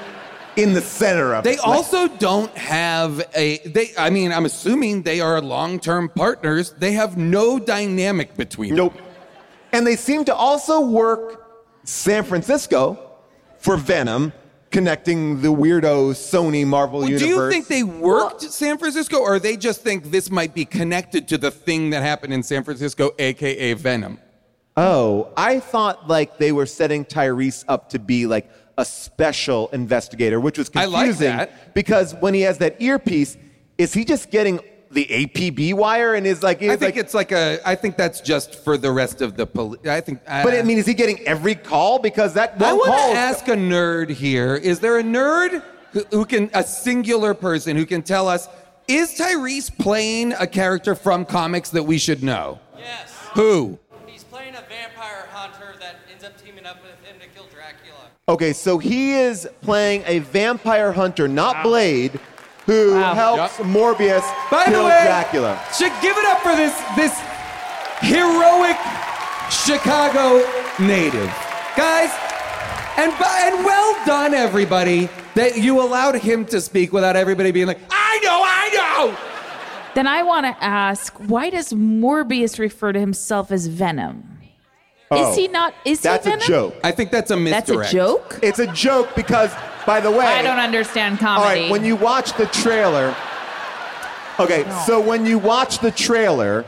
in the center of They it. Like- also don't have a they I mean, I'm assuming they are long-term partners. They have no dynamic between them. Nope. And they seem to also work San Francisco for Venom, connecting the weirdo Sony Marvel Well, universe. do you think they worked San Francisco or they just think this might be connected to the thing that happened in San Francisco, aka Venom? Oh, I thought like they were setting Tyrese up to be like a special investigator, which was I like that. because when he has that earpiece, is he just getting the APB wire and is like? I think like, it's like a I think that's just for the rest of the police. I think uh, But I mean, is he getting every call? Because that I one want call. to ask a nerd here. Is there a nerd who, who can, a singular person who can tell us, is Tyrese playing a character from comics that we should know? Yes. Who? He's playing a vampire hunter that ends up teaming up with him to kill Dracula. Okay, so he is playing a vampire hunter, not Blade, who Wow. helps Yep. Morbius By kill the way, Dracula. should give it up for this this heroic Chicago native, guys. And and well done, everybody, that you allowed him to speak without everybody being like, I know, I know. Then I want to ask, why does Morbius refer to himself as Venom? Oh, is he not? Is That's he a Venom? joke. I think that's a misdirect. That's a joke. It's a joke because, by the way, I don't understand All comedy. right, when you watch the trailer. Okay, so when you watch the trailer,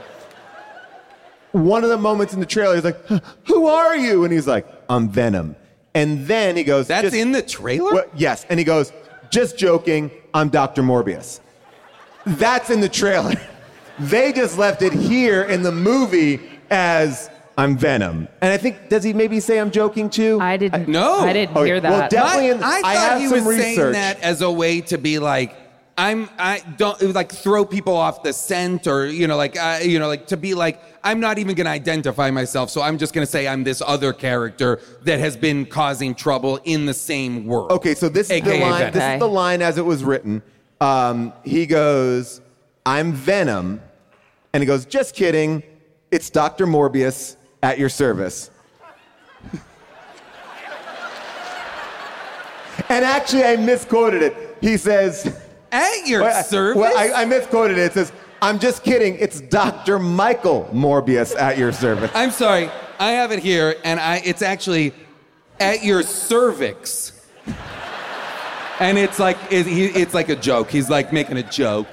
one of the moments in the trailer is like, "Who are you?" And he's like, "I'm Venom." And then he goes, That's in the trailer? Well, yes, and he goes, "Just joking, I'm Dr. Morbius." That's in the trailer. They just left it here in the movie as I'm Venom. And I think does he maybe say I'm joking too? I didn't. No. I didn't Okay, hear that. Well, Definitely I, in- I I thought have he some was saying research. that as a way to be like, I'm, I don't it would, like throw people off the scent or you know like uh, you know like to be like I'm not even going to identify myself, so I'm just going to say I'm this other character that has been causing trouble in the same world. Okay, so this is the AKA line. Venom. This Okay. is the line as it was written. Um, he goes, "I'm Venom," and he goes, "Just kidding. It's Doctor Morbius at your service." and actually, I misquoted it. He says, At your Well, service? Well, I, I misquoted it. It says, I'm just kidding. It's Dr. Michael Morbius at your service. I'm sorry. I have it here, and I it's actually at your cervix. And it's like it, he, it's like a joke. He's like making a joke.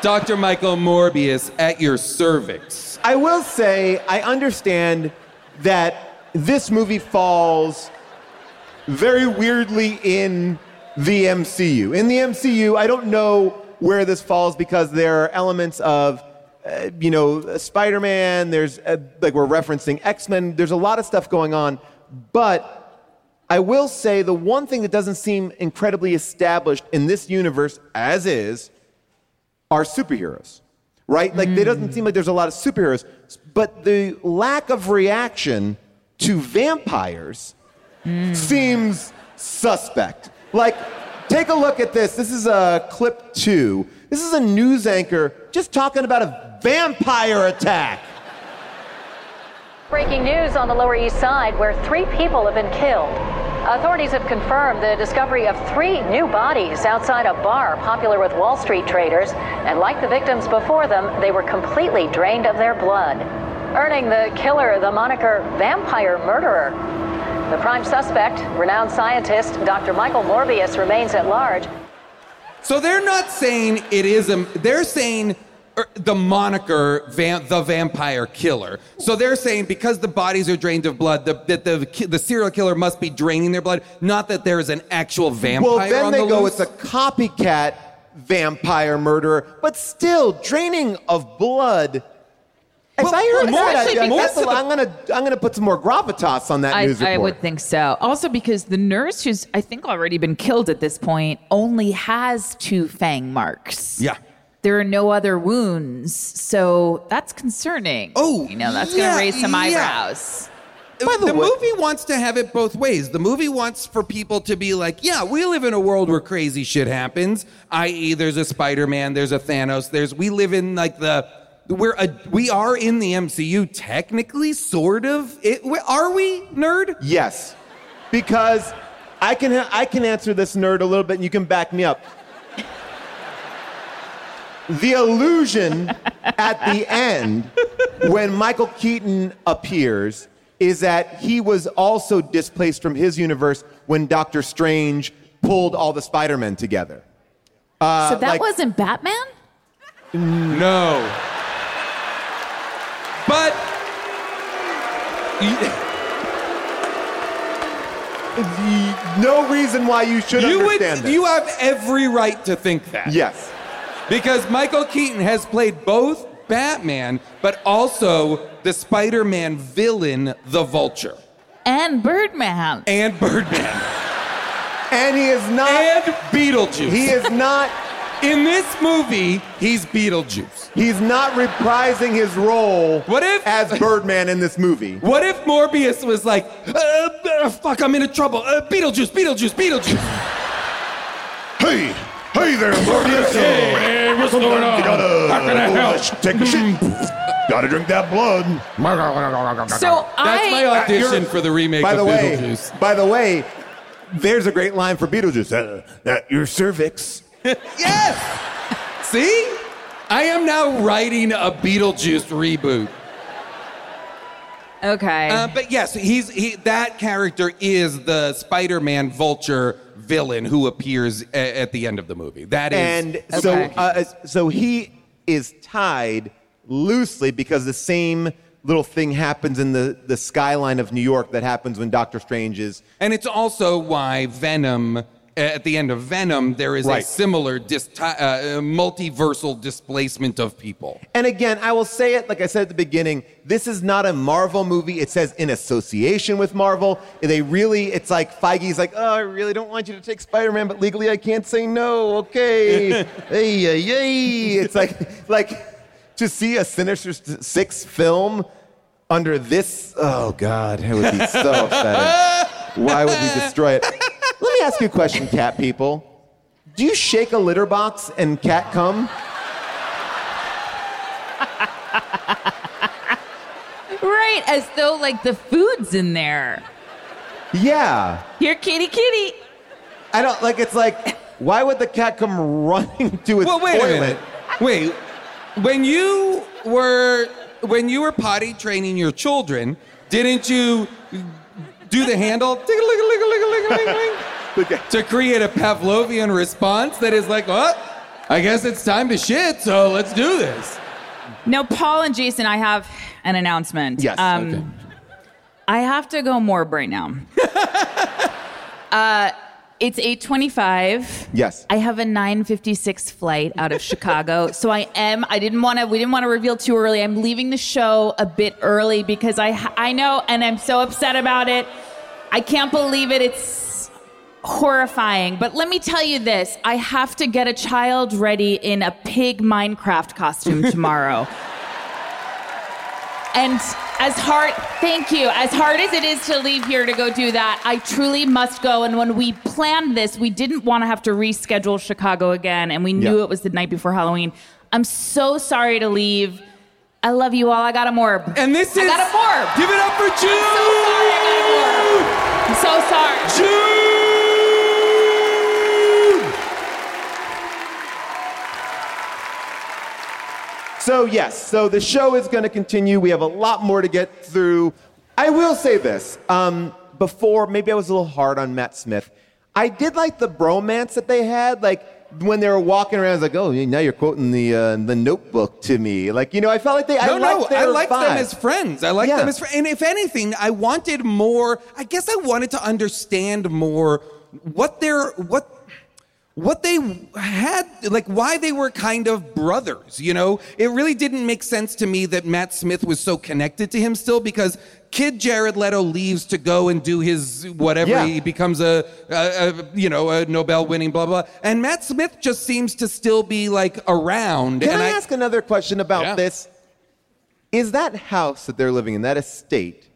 Dr. Michael Morbius at your cervix. I will say, I understand that this movie falls very weirdly in the MCU. In the MCU, I don't know where this falls because there are elements of, uh, you know, Spider Man, there's, uh, like, we're referencing X Men, there's a lot of stuff going on. But I will say the one thing that doesn't seem incredibly established in this universe, as is, are superheroes, right? Like, it doesn't seem like there's a lot of superheroes, but the lack of reaction to vampires seems suspect. Like, take a look at this. This is a clip two. This is a news anchor just talking about a vampire attack. Breaking news on the Lower East Side where three people have been killed. Authorities have confirmed the discovery of three new bodies outside a bar popular with Wall Street traders. And like the victims before them, they were completely drained of their blood, earning the killer the moniker vampire murderer. The prime suspect, renowned scientist Dr. Michael Morbius, remains at large. So they're not saying it is a. They're saying Er, the moniker van, the vampire killer. So they're saying because the bodies are drained of blood, the, that the the serial killer must be draining their blood. Not that there is an actual vampire Well, then on they the go, loose. it's a copycat vampire murderer, but still, draining of blood. If Well, I heard more that, I, actually I because- guess a- I'm gonna I'm gonna put some more gravitas on that I, news report. I would think so. Also, because the nurse, who's I think already been killed at this point, only has two fang marks. yeah. There are no other wounds, so that's concerning. Oh, you know that's yeah, going to raise some yeah. eyebrows. By the the way- movie wants to have it both ways. The movie wants for people to be like, yeah, we live in a world where crazy shit happens, i.e., there's a Spider-Man, there's a Thanos, there's we live in like the we're a, we are in the MCU technically, sort of. It, are we, nerd? Yes, because I can I can answer this nerd a little bit, and you can back me up. The illusion at the end, when Michael Keaton appears, is that he was also displaced from his universe when Doctor Strange pulled all the Spider-Men together. Uh, so that like- wasn't Batman. No. But No reason why you should you would understand this. you have every right to think that. yes. Because Michael Keaton has played both Batman, but also the Spider Man villain, the Vulture, And Birdman. and Birdman, And he is not. and Beetlejuice. he is not. In this movie, he's Beetlejuice. He's not reprising his role What if- as Birdman in this movie. What if Morbius was like, uh, uh, fuck, I'm in trouble. Uh, Beetlejuice, Beetlejuice, Beetlejuice. Hey, hey there, Morbius. Hey, what's going on? You gotta, How can I help? Take a shit. gotta drink that blood. So That's I my audition you're- for the remake By of the way, Beetlejuice. by the way, there's a great line for Beetlejuice. Uh, that your cervix. Yes! See? I am now writing a Beetlejuice reboot. okay. Uh, but yes, he's he, that character is the Spider-Man Vulture villain who appears a, at the end of the movie. That is And so, Okay. uh, so he is tied loosely because the same little thing happens in the, the skyline of New York that happens when Doctor Strange is. and it's also why Venom at the end of Venom there is a similar dis- uh, multiversal displacement of people. And again, I will say it like I said at the beginning. This is not a Marvel movie. It says in association with Marvel. They really, it's like Feige's like, oh, I really don't want you to take Spider-Man, but legally I can't say no. Okay, hey, hey, hey. It's like, like to see a Sinister Six film under this. Oh God, it would be so upsetting. Why would we destroy it? Let me ask you a question, cat people. Do you shake a litter box and cat come? right, as though like the food's in there. Yeah. Here, kitty, kitty. I don't like it's like Why would the cat come running to its Well, wait a toilet? minute. Wait, when you were when you were potty training your children, didn't you do the handle Okay. to create a Pavlovian response that is like, "What? I guess it's time to shit. So let's do this." No, Paul and Jason, I have an announcement. Yes, Um, okay. I have to go morb right now. uh, it's 8:25. Yes. I have a 9:56 flight out of Chicago, so I am. I didn't want to. We didn't want to reveal too early. I'm leaving the show a bit early because I I know, and I'm so upset about it. I can't believe it. It's horrifying. But let me tell you this: I have to get a child ready in a pig Minecraft costume tomorrow. And as hard, thank you, as hard as it is to leave here to go do that, I truly must go. And when we planned this, we didn't want to have to reschedule Chicago again, and we knew Yeah. it was the night before Halloween. I'm so sorry to leave. I love you all. I got a morb. And this is. I got a morb. Give it up for I'm so sorry. I got a morb. I'm so sorry. June. So, yes, so the show is going to continue. We have a lot more to get through. I will say this. Um, before, maybe I was a little hard on Matt Smith. I did like the bromance that they had. Like, when they were walking around, I was like, oh, now you're quoting the, uh, the notebook to me. Like, you know, I felt like they, I No, no, liked their I liked them as friends. I liked Yeah. them as friends. And if anything, I wanted more. I guess I wanted to understand more what their what what they had like why they were kind of brothers you know it really didn't make sense to me that matt smith was so connected to him still because kid jared leto leaves to go and do his whatever Yeah. he becomes a, a, a you know a nobel winning blah blah and matt smith just seems to still be like around Can and I, ask another question about Yeah. this? Is that house that they're living in, that estate,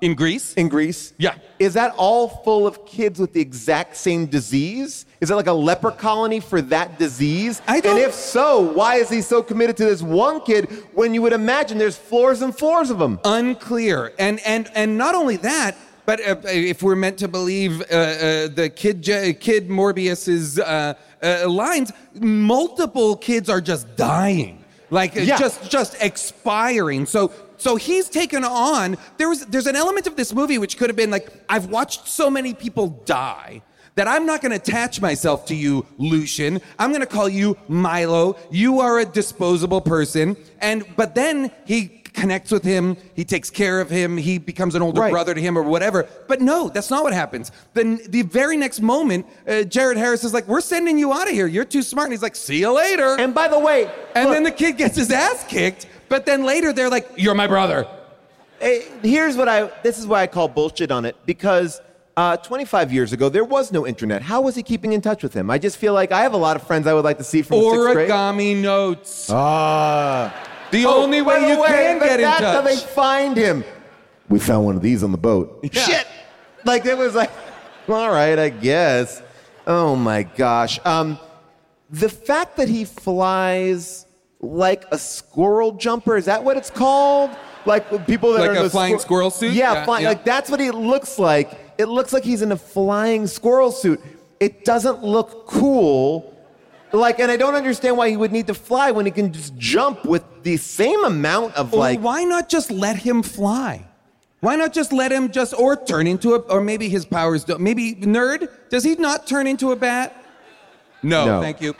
in greece in Greece? Yeah. Is that all full of kids with the exact same disease? Is it like a leper colony for that disease? I don't- And if so, why is he so committed to this one kid when you would imagine there's floors and floors of them? unclear and and and not only that but uh, if we're meant to believe uh, uh, the kid J- kid morbius's uh, uh, lines multiple kids are just dying like Yeah. just just expiring so so he's taken on there was there's an element of this movie which could have been like i've watched so many people die that I'm not going to attach myself to you, Lucian. I'm going to call you Milo. You are a disposable person. And but then he connects with him. He takes care of him. He becomes an older Right. brother to him or whatever. But no, that's not what happens. Then the very next moment, uh, Jared Harris is like, "We're sending you out of here. You're too smart." And he's like, "See you later." And by the way, And look, then the kid gets his ass kicked. But then later they're like, "You're my brother." here's what I this is why I call bullshit on it because uh, 25 years ago there was no internet. How was he keeping in touch with him? I just feel like I have a lot of friends I would like to see from sixth grade. Origami notes. Ah. The Oh, only way you can get in touch. that's how they find him. We found one of these on the boat. Shit! Like it was like, all right, I guess. Oh my gosh. Um, the fact that he flies like a squirrel jumper is that what it's called? Like people that Like are in a the flying squirrel suit? Yeah, Yeah, fly- yeah. like that's what he looks like. It looks like he's in a flying squirrel suit. It doesn't look cool. Like, and I don't understand why he would need to fly when he can just jump with the same amount of Or like. why not just let him fly? Why not just let him just or turn into a or maybe his powers don't maybe nerd? Does he not turn into a bat? No, No. thank you.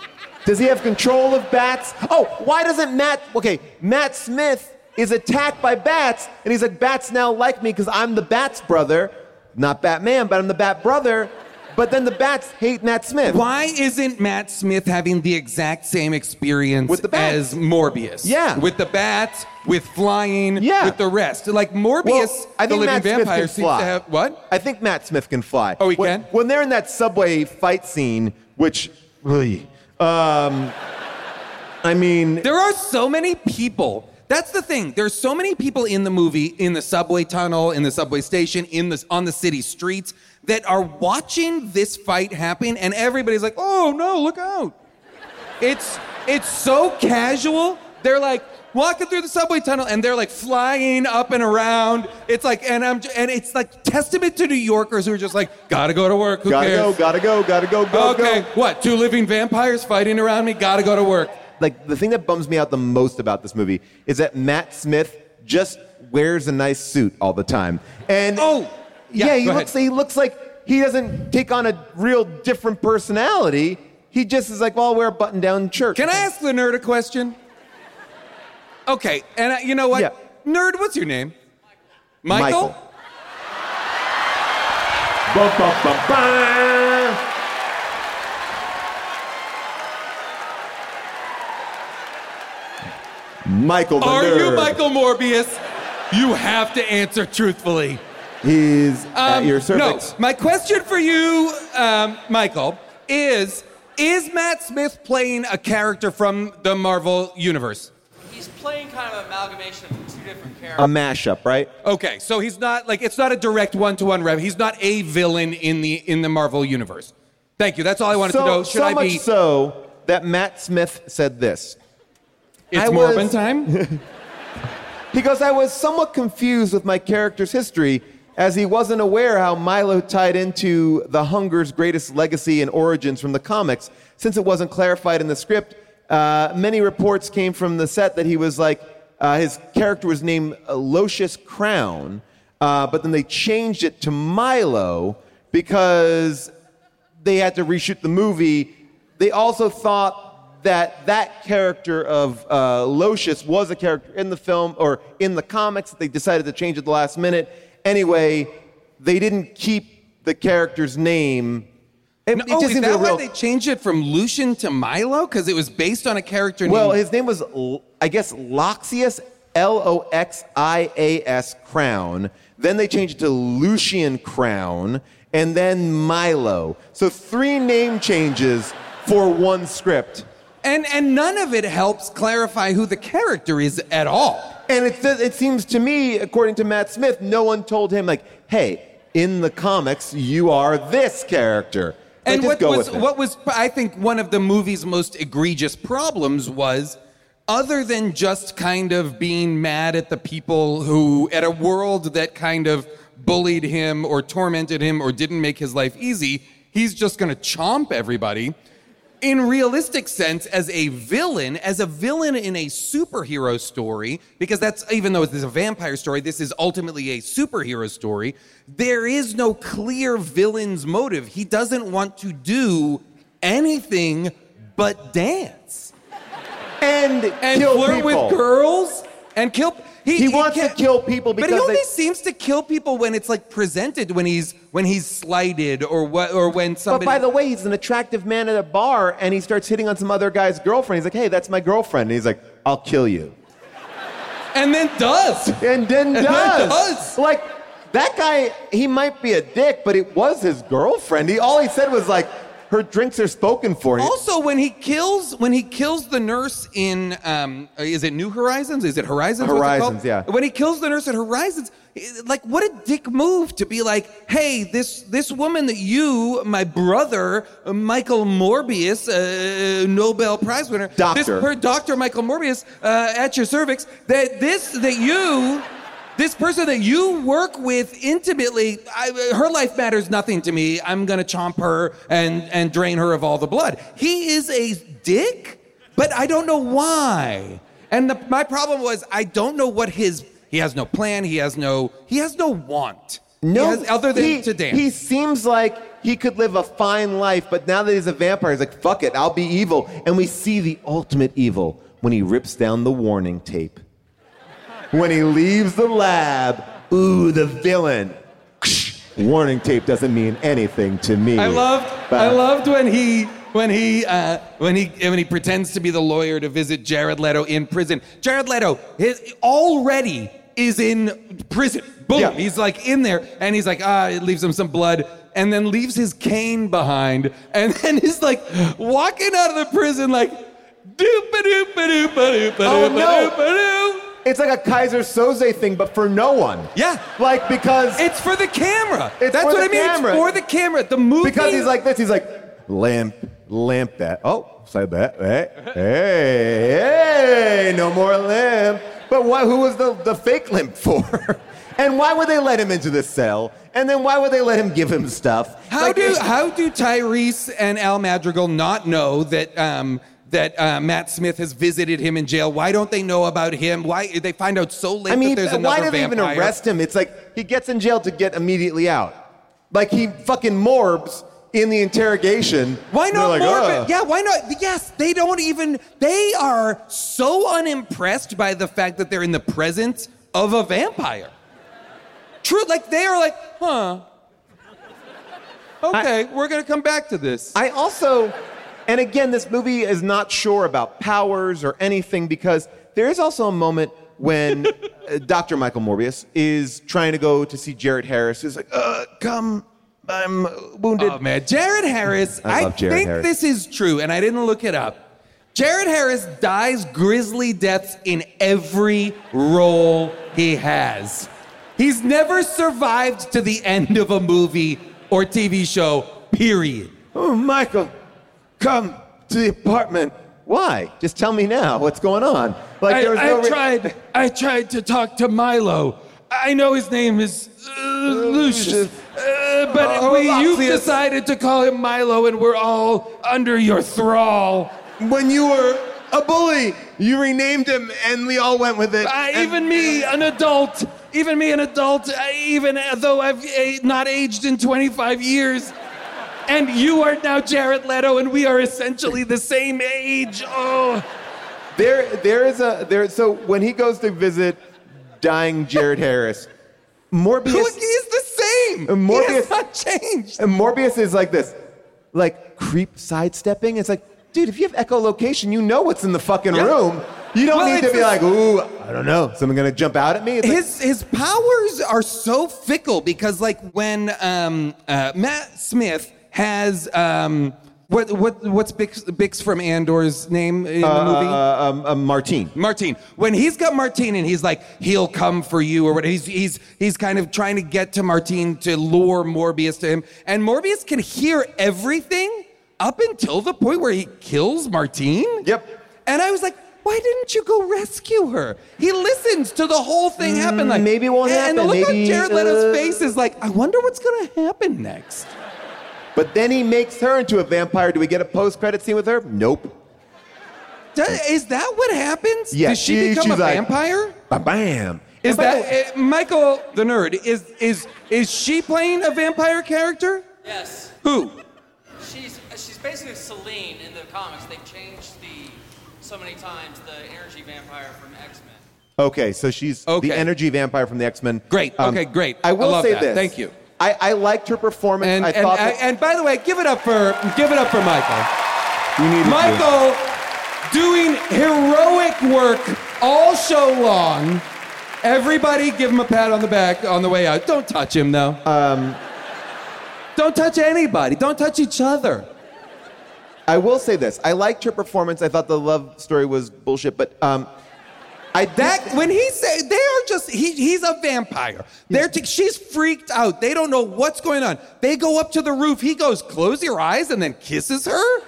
Does he have control of bats? Oh, why doesn't Matt? Okay, Matt Smith is attacked by bats, and he's like, bats now like me because I'm the Bat's brother, not Batman, but I'm the Bat brother. But then the bats hate Matt Smith. Why isn't Matt Smith having the exact same experience With the bats. as Morbius? Yeah. With the bats, with flying, Yeah. with the rest. Like Morbius, Well, I the think living Matt Smith vampire can seems fly. to have what? I think Matt Smith can fly. Oh, he when, can? When they're in that subway fight scene, which, really, um, I mean, There are so many people. That's the thing. There's so many people in the movie, in the subway tunnel, in the subway station, in the on the city streets that are watching this fight happen, and everybody's like, "Oh no, look out!" It's it's so casual. They're like, walking through the subway tunnel, and they're like flying up and around. It's like, and I'm, and it's like testament to New Yorkers who are just like, gotta go to work. Who Gotta cares? go, gotta go, gotta go, go, okay, go. what? Two living vampires fighting around me? Gotta go to work. Like the thing that bums me out the most about this movie is that Matt Smith just wears a nice suit all the time. And Oh, yeah, yeah, he looks ahead. he looks like he doesn't take on a real different personality. He just is like, well, I'll wear a button-down shirt. Can I ask the nerd a question? Okay, and uh, you know what? Yeah. Nerd, what's your name? Michael? Bum, bum, bum, bum. Michael the Are you. Michael Morbius? You have to answer truthfully. He's at Um, your no, my question for you, um, Michael, is Is Matt Smith playing a character from the Marvel Universe? He's playing kind of an amalgamation of two different characters. A mashup, right? Okay, so he's not like it's not a direct one-to-one rep. He's not a villain in the in the Marvel universe. Thank you. That's all I wanted so, to know. Should so I much so that Matt Smith said this. it's I Morbin was- time. He goes, I was somewhat confused with my character's history as he wasn't aware how Milo tied into the Hunger's greatest legacy and origins from the comics. Since it wasn't clarified in the script, uh, many reports came from the set that he was like, uh, his character was named Loxias Crown, uh, but then they changed it to Milo because they had to reshoot the movie. They also thought that that character of uh, Loxias was a character in the film or in the comics. that They decided to change at the last minute. Anyway, they didn't keep the character's name. It, it oh, is that real- why they changed it from Lucian to Milo? Because it was based on a character well, named. his name was, I guess, Loxias, L O X I A S Crown. Then they changed it to Lucian Crown, and then Milo. So three name changes for one script. And and none of it helps clarify who the character is at all. And it, says- it seems to me, according to Matt Smith, no one told him, like, hey, in the comics, you are this character. Like, And what was what was I think one of the movie's most egregious problems was other than just kind of being mad at the people who at a world that kind of bullied him or tormented him or didn't make his life easy, he's just going to chomp everybody. In realistic sense, as a villain, as a villain in a superhero story, because that's even though this is a vampire story, this is ultimately a superhero story. There is no clear villain's motive. He doesn't want to do anything but dance and, and flirt people. with girls and kill. He wants to kill people but he because only they- seems to kill people when it's like presented when he's when he's slighted or what or when But somebody. by the way, he's an attractive man at a bar, and he starts hitting on some other guy's girlfriend. He's like, hey, that's my girlfriend. And he's like, I'll kill you. and then does. And then then does. does. Like, that guy, he might be a dick, but it was his girlfriend. He, all he said was like, her drinks are spoken for. Also, when he kills when he kills the nurse in um, is it New Horizons? Is it Horizons? What's it? Horizons, yeah. When he kills the nurse at Horizons, like what a dick move to be like, hey, this this woman that you, my brother Michael Morbius, uh, Nobel Prize winner, this, Doctor. her doctor Michael Morbius uh, at your cervix, that this that you. This person that you work with intimately, I, her life matters nothing to me. I'm gonna chomp her and and drain her of all the blood. He is a dick, but I don't know why. And the, my problem was I don't know what his. He has no plan. He has no. He has no want. No, He has- other than he, to dance. He seems like he could live a fine life, but now that he's a vampire, he's like, fuck it, I'll be evil. And we see the ultimate evil when he rips down the warning tape. When he leaves the lab, ooh, the villain. warning tape doesn't mean anything to me. I loved. But- I loved when he when he uh, when he when he pretends to be the lawyer to visit Jared Leto in prison. Jared Leto his, already is in prison. Boom. Yeah. He's like in there, and he's like ah, it leaves him some blood, and then leaves his cane behind, and then he's like walking out of the prison like. Doop a doop a doop a doop a doop a doop a doop. It's like a Keyser Soze thing, but for no one. Yeah. Like, because. It's for the camera. It's That's what I mean. camera. It's for the camera. The movie. because he's like this, he's like, limp lamp that. Oh, say that. Hey, hey, hey, no more limp. But who was the, the fake limp for? and why would they let him into the cell? And then why would they let him give him stuff? How Like, do how do Tyrese and Al Madrigal not know that um, that uh, Matt Smith has visited him in jail? Why don't they know about him? Why they find out so late I mean, that there's why another did they even arrest him? It's like he gets in jail to get immediately out. Like he fucking morbs in the interrogation. Why not like, morbid? "Ugh." Yeah, why not? Yes, they don't even. They are so unimpressed by the fact that they're in the presence of a vampire. True, like they are like, huh? Okay, we're gonna come back to this. I also, and again, this movie is not sure about powers or anything because there is also a moment when uh, Dr. Michael Morbius is trying to go to see Jared Harris. He's like, uh, come, I'm wounded. Oh man, Jared Harris. I Jared think Harris. this is true, and I didn't look it up. Jared Harris dies grisly deaths in every role he has. He's never survived to the end of a movie or TV show. Period. Oh, Michael, come to the apartment. Why? Just tell me now. What's going on? Like I, there was I no re- tried. I tried to talk to Milo. I know his name is uh, Lucius, uh, but Oh, we, you've decided to call him Milo, and we're all under your thrall. When you were a bully, you renamed him, and we all went with it. And- even me, an adult, even me, an adult, even though I've eh, not aged in 25 years, and you are now Jared Leto, and we are essentially the same age. Oh, There, there is a there. So when he goes to visit dying Jared Harris, Morbius. who is the same? Uh, He Morbius- has not changed. And Morbius is like this, like creep sidestepping. It's like, dude, if you have echolocation, you know what's in the fucking Yeah. room. You don't Well, need to be like, ooh, I don't know, someone gonna jump out at me. It's like, His his powers are so fickle because like when um, uh, Matt Smith has um, what what what's Bix, Bix from Andor's name in the movie? uh, um, um, Martine. Martine. When he's got Martine and he's like, he'll come for you or what he's he's he's kind of trying to get to Martine to lure Morbius to him. And Morbius can hear everything up until the point where he kills Martine. Yep. And I was like, why didn't you go rescue her? He listens to the whole thing happen. Like maybe it won't and, And the look Maybe, on Jared Leto's uh, face is like, I wonder what's gonna happen next. But then he makes her into a vampire. Do we get a post-credit scene with her? Nope. Does- is that what happens? Yeah, Does she, she- become a she's like- vampire? Ba-bam. Is And by the way- that uh, Michael the nerd? Is is is she playing a vampire character? Yes. Who? She's she's basically Selene in the comics. They've changed the so many times the energy vampire from X Men. Okay, so she's Okay. the energy vampire from the X Men. Great. Okay, great. I will I love say that. this. Thank you. I, I liked her performance. And I and, thought that and by the way, give it up for give it up for Michael. you needed to. Michael doing heroic work all show long. Everybody give him a pat on the back on the way out. Don't touch him though. Um, don't touch anybody. Don't touch each other. I will say this. I liked her performance. I thought the love story was bullshit, but um, I That when he said they are just he, he's a vampire. They're t- she's freaked out. They don't know what's going on. They go up to the roof. He goes, "Close your eyes," and then kisses her.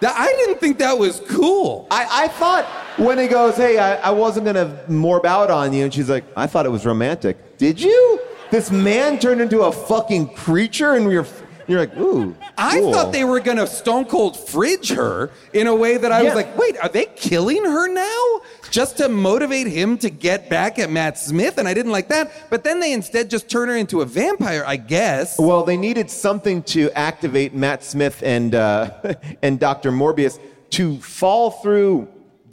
That I didn't think that was cool. I, I thought when he goes, "Hey, I, I wasn't gonna morb out on you," and she's like, "I thought it was romantic." Did you? This man turned into a fucking creature, and you're you're like, "Ooh." I cool." thought they were gonna stone cold fridge her in a way that I Yeah. was like, wait, are they killing her now? Just to motivate him to get back at Matt Smith, and I didn't like that. But then they instead just turn her into a vampire, I guess. Well, they needed something to activate Matt Smith and uh, and Doctor Morbius to fall through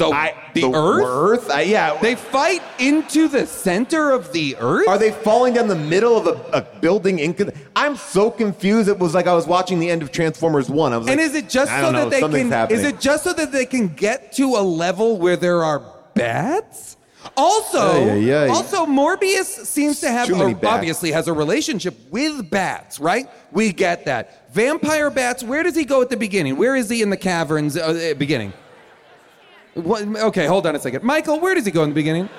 The- the earth? I- yeah. They fight into the center of the earth. Are they falling down the middle of a, a building? In, I'm so confused. It was like I was watching the end of Transformers One. I was like, and is it just so know, that they can? happening. Is it just so that they can get to a level where there are bats? Also, also Morbius seems to have Too many or bats. obviously has a relationship with bats, right? We get that. Vampire bats. Where does he go at the beginning? Where is he in the caverns uh, the beginning? What, okay, hold on a second, Michael. Where does he go in the beginning?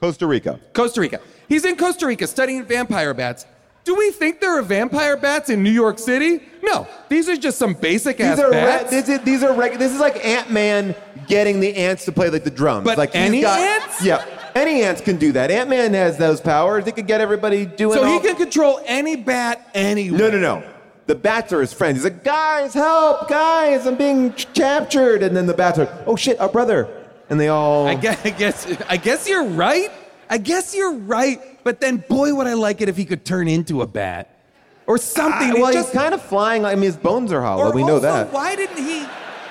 Costa Rica? Costa Rica. He's in Costa Rica studying vampire bats. Do we think there are vampire bats in New York City? No. These are just some basic ass These are, re- this is, these are reg- this is like Ant Man getting the ants to play like the drums. But like any got- ants? Yeah, any ants can do that. Ant Man has those powers. He could get everybody doing. so he can control any bat anywhere. No, no, no. The bats are his friends. He's like, guys, help, guys, I'm being ch- captured. And then the bats are, oh shit, our brother. And they all. I guess, I guess I guess you're right. I guess you're right. But then, boy, would I like it if he could turn into a bat or something. It well, just- he's kind of flying. I mean, his bones are hollow. we know also, that. Why didn't he?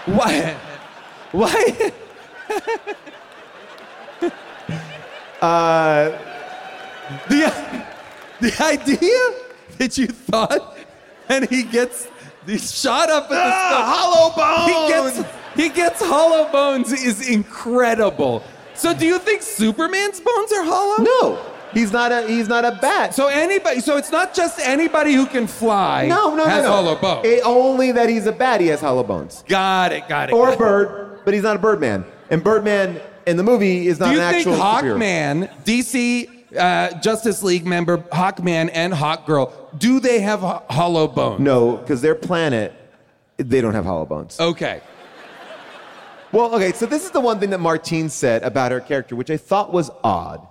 Why? Why? Uh, the the idea that you thought, and he gets he's shot up at the Ah, hollow He bones! gets he gets hollow bones is incredible. So do you think Superman's bones are hollow? no, he's not a he's not a bat. So anybody, so it's not just anybody who can fly. no, no, has no, no. hollow bones. It- only that he's a bat. He has hollow bones. got it, got it. Or got a it. bird, but he's not a Birdman. And Birdman in the movie is not Do you an think. Hawkman, DC uh, Justice League member Hawkman and Hawkgirl, do they have ho- hollow bones? No, because their planet, they don't have hollow bones. Okay. Well, okay, so this is the one thing that Martine said about her character, which I thought was odd.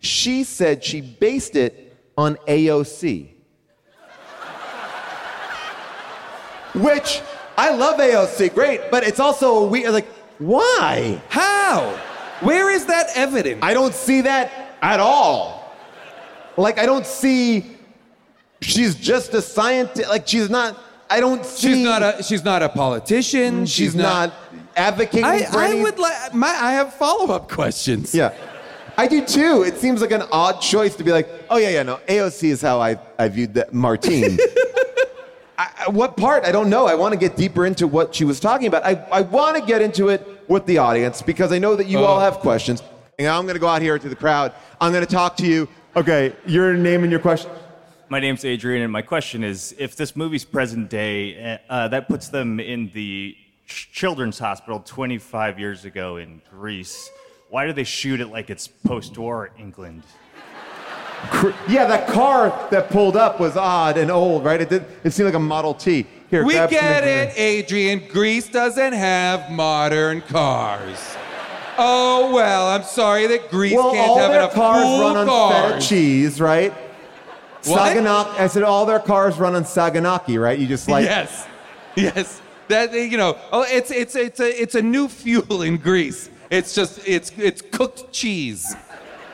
She said she based it on AOC. Which I love AOC, great, but it's also weird, like, why? How? Where is that evidence? I don't see that at all. Like, I don't see she's just a scientist. Like, she's not, I don't see. she's not a she's not a politician. Mm, she's, not, advocating I, I any- would like my I have follow up questions. Yeah. I do too. It seems like an odd choice to be like, oh yeah, yeah, no, AOC is how I, I viewed that Martine. I, what part? I don't know. I want to get deeper into what she was talking about. I, I want to get into it with the audience because I know that you all oh. have questions. And I'm going to go out here to the crowd. I'm going to talk to you. Okay, your name and your question. My name's Adrian, and my question is if this movie's present day, uh, that puts them in the children's hospital 25 years ago in Greece. Why do they shoot it like it's post war England? Yeah, that car that pulled up was odd and old, right? It did. It seemed like a Model T. Here, We get it, Adrian. Greece doesn't have modern cars. Oh well, I'm sorry that Greece Well, can't all have their enough cars cool run on cars. feta cheese, right? What? Saganaki. I said all their cars run on Saganaki, right? You just like yes, yes. That you know, oh, it's it's it's a it's a new fuel in Greece. It's just it's it's cooked cheese.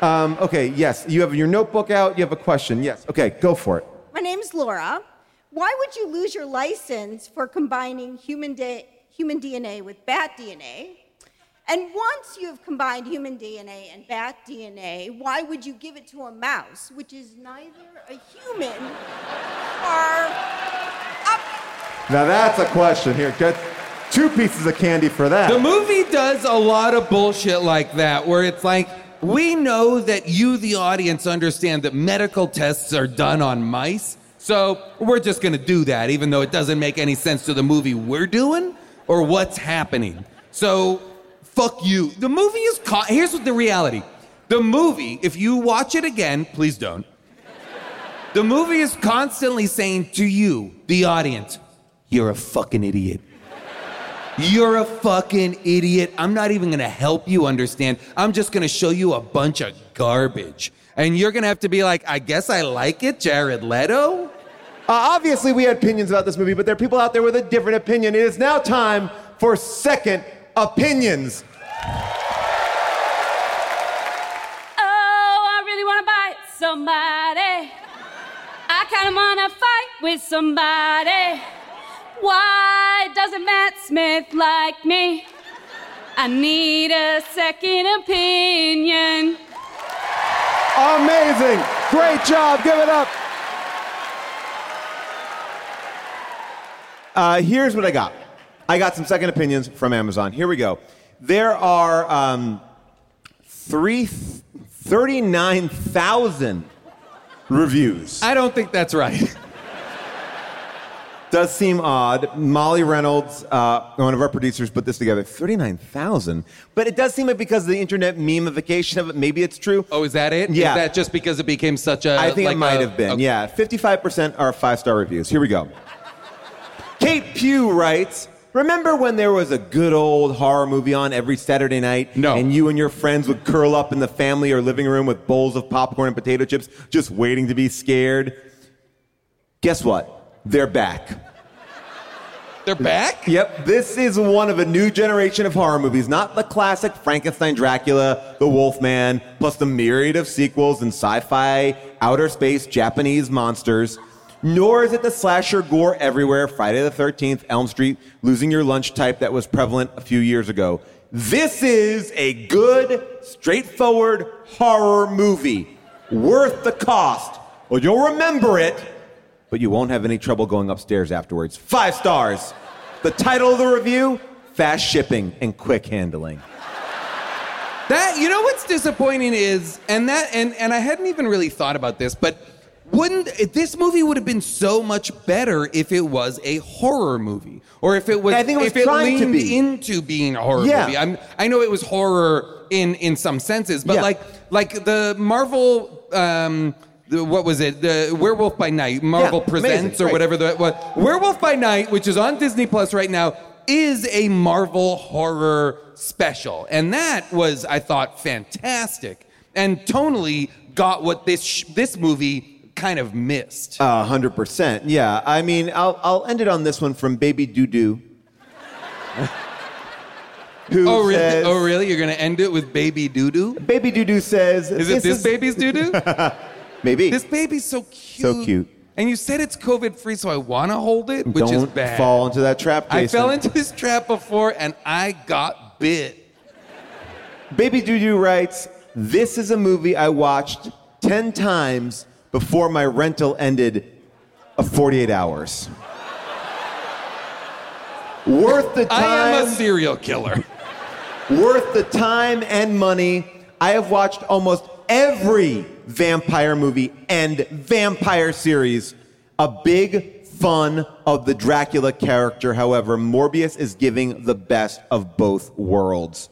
Um, okay, yes. You have your notebook out. You have a question. Yes. Okay, go for it. My name's Laura. Why would you lose your license for combining human, da- human DNA with bat DNA? And once you have combined human DNA and bat DNA, why would you give it to a mouse, which is neither a human or a Now that's a question. Here, get two pieces of candy for that. The movie does a lot of bullshit like that, where it's like, we know that you, the audience, understand that medical tests are done on mice, so we're just gonna do that, even though it doesn't make any sense to the movie we're doing or what's happening. So, fuck you. The movie is caught. Here's what the reality the movie, if you watch it again, please don't. The movie is constantly saying to you, the audience, you're a fucking idiot. You're a fucking idiot. I'm not even gonna help you understand. I'm just gonna show you a bunch of garbage. And you're gonna have to be like, I guess I like it, Jared Leto? Uh, obviously, we had opinions about this movie, but there are people out there with a different opinion. It is now time for second opinions. Oh, I really wanna bite somebody. I kinda wanna fight with somebody. Why doesn't Matt Smith like me? I need a second opinion. Amazing. Great job. Give it up. Uh, here's what I got. I got some second opinions from Amazon. Here we go. There are um, three, 39,000 reviews. I don't think that's right. Does seem odd. Molly Reynolds, uh, one of our producers, put this together. 39,000. But it does seem like because of the internet memification of it, maybe it's true. Oh, is that it? Yeah. Is that just because it became such a. I think like it might a- have been. okay. Yeah, 55% are five star reviews. Here we go. Kate Pugh writes, Remember when there was a good old horror movie on every Saturday night? No. And you and your friends would curl up in the family or living room with bowls of popcorn and potato chips, just waiting to be scared? Guess what? They're back. They're back? Yep, this is one of a new generation of horror movies, not the classic Frankenstein Dracula, The Wolfman, plus the myriad of sequels and sci fi, outer space, Japanese monsters. Nor is it the slasher gore everywhere, Friday the 13th, Elm Street, losing your lunch type that was prevalent a few years ago. This is a good, straightforward horror movie. Worth the cost. Well, you'll remember it, but you won't have any trouble going upstairs afterwards. Five stars. The title of the review Fast Shipping and Quick Handling. That you know what's disappointing is, and that and and I hadn't even really thought about this, but wouldn't this movie would have been so much better if it was a horror movie, or if it was I think it was if it trying to leaned be. into being a horror Yeah. movie. I'm, I know it was horror in in some senses, but Yeah. like like the Marvel. Um, the, what was it? The Werewolf by Night, Marvel Presents, or right. whatever the what. Werewolf by Night, which is on Disney Plus right now, is a Marvel horror special, and that was, I thought, fantastic, and tonally got what this sh- this movie kind of missed. A hundred percent. Yeah. I mean, I'll I'll end it on this one from Baby Doo Doo. Who oh really? says- oh really? You're gonna end it with Baby Doo Doo? Baby Doo Doo says, Is it this baby's doo doo? Maybe. this baby's so cute. So cute. And you said it's COVID free, so I want to hold it, which Don't is bad. fall into that trap, Jason. I fell into this trap before, and I got bit. Baby Doo Doo writes, This is a movie I watched 10 times before my rental ended of 48 hours. Worth the time. I am a serial killer. worth the time and money. I have watched almost every vampire movie and vampire series. A big fun of the Dracula character, however, Morbius is giving the best of both worlds.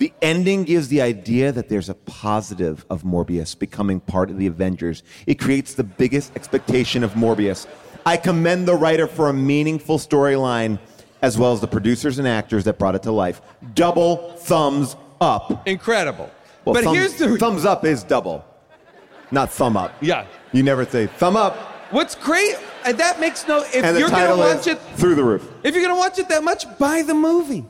The ending gives the idea that there's a positive of Morbius becoming part of the Avengers. It creates the biggest expectation of Morbius. I commend the writer for a meaningful storyline, as well as the producers and actors that brought it to life. Double thumbs up. Incredible. Well, but thumbs, here's the thumbs up is double, not thumb up. Yeah. You never say thumb up, What's great? And that makes no. If and the you're gonna title watch is it, through the roof. if you're gonna watch it that much, buy the movie.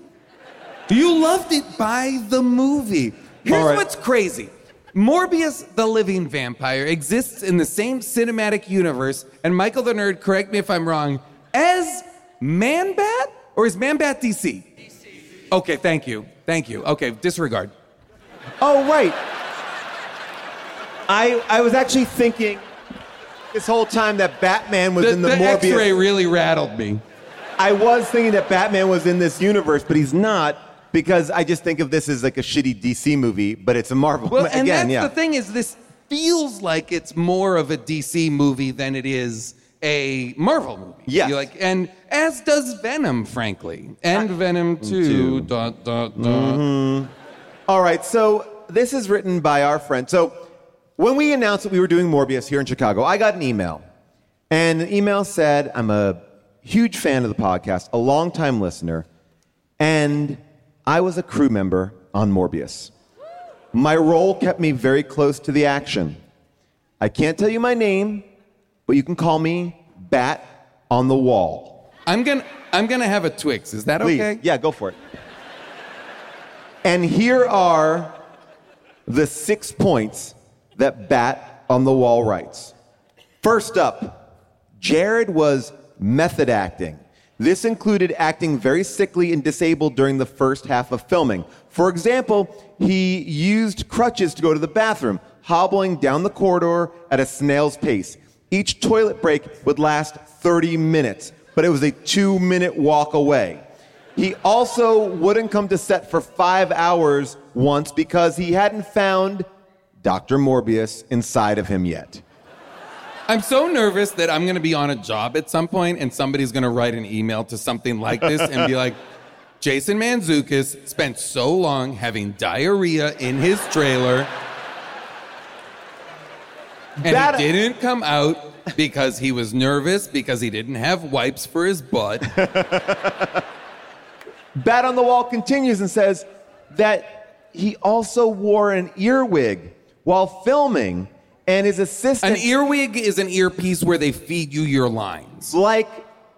You loved it. by the movie. Here's right. what's crazy. Morbius the Living Vampire exists in the same cinematic universe, and Michael the Nerd, correct me if I'm wrong, as Man Bat? Or is Man Bat DC? DC. Okay, thank you. Thank you. Okay, disregard. Oh, right. I, I was actually thinking this whole time that Batman was The, in the, the Morbius. X-ray really rattled me. I was thinking that Batman was in this universe, but he's not because I just think of this as like a shitty DC movie, but it's a Marvel. Well, and Again, that's yeah. the thing is this feels like it's more of a DC movie than it is a Marvel movie. Yes. You like, and as does Venom, frankly, and Venom Two. Dot, dot, dot. Mm-hmm. All right, so this is written by our friend. So when we announced that we were doing Morbius here in Chicago, I got an email. And the email said, I'm a huge fan of the podcast, a longtime listener, and I was a crew member on Morbius. My role kept me very close to the action. I can't tell you my name, but you can call me Bat on the Wall. I'm gonna, I'm gonna have a Twix. Is that Please. okay? Yeah, go for it. And here are the six points that Bat on the Wall writes. First up, Jared was method acting. This included acting very sickly and disabled during the first half of filming. For example, he used crutches to go to the bathroom, hobbling down the corridor at a snail's pace. Each toilet break would last 30 minutes, but it was a two minute walk away. He also wouldn't come to set for five hours once because he hadn't found Dr. Morbius inside of him yet. I'm so nervous that I'm gonna be on a job at some point and somebody's gonna write an email to something like this and be like, Jason Mantzoukis spent so long having diarrhea in his trailer And That- he didn't come out because he was nervous because he didn't have wipes for his butt. Bat on the Wall continues and says that he also wore an earwig while filming, and his assistant. An earwig is an earpiece where they feed you your lines. Like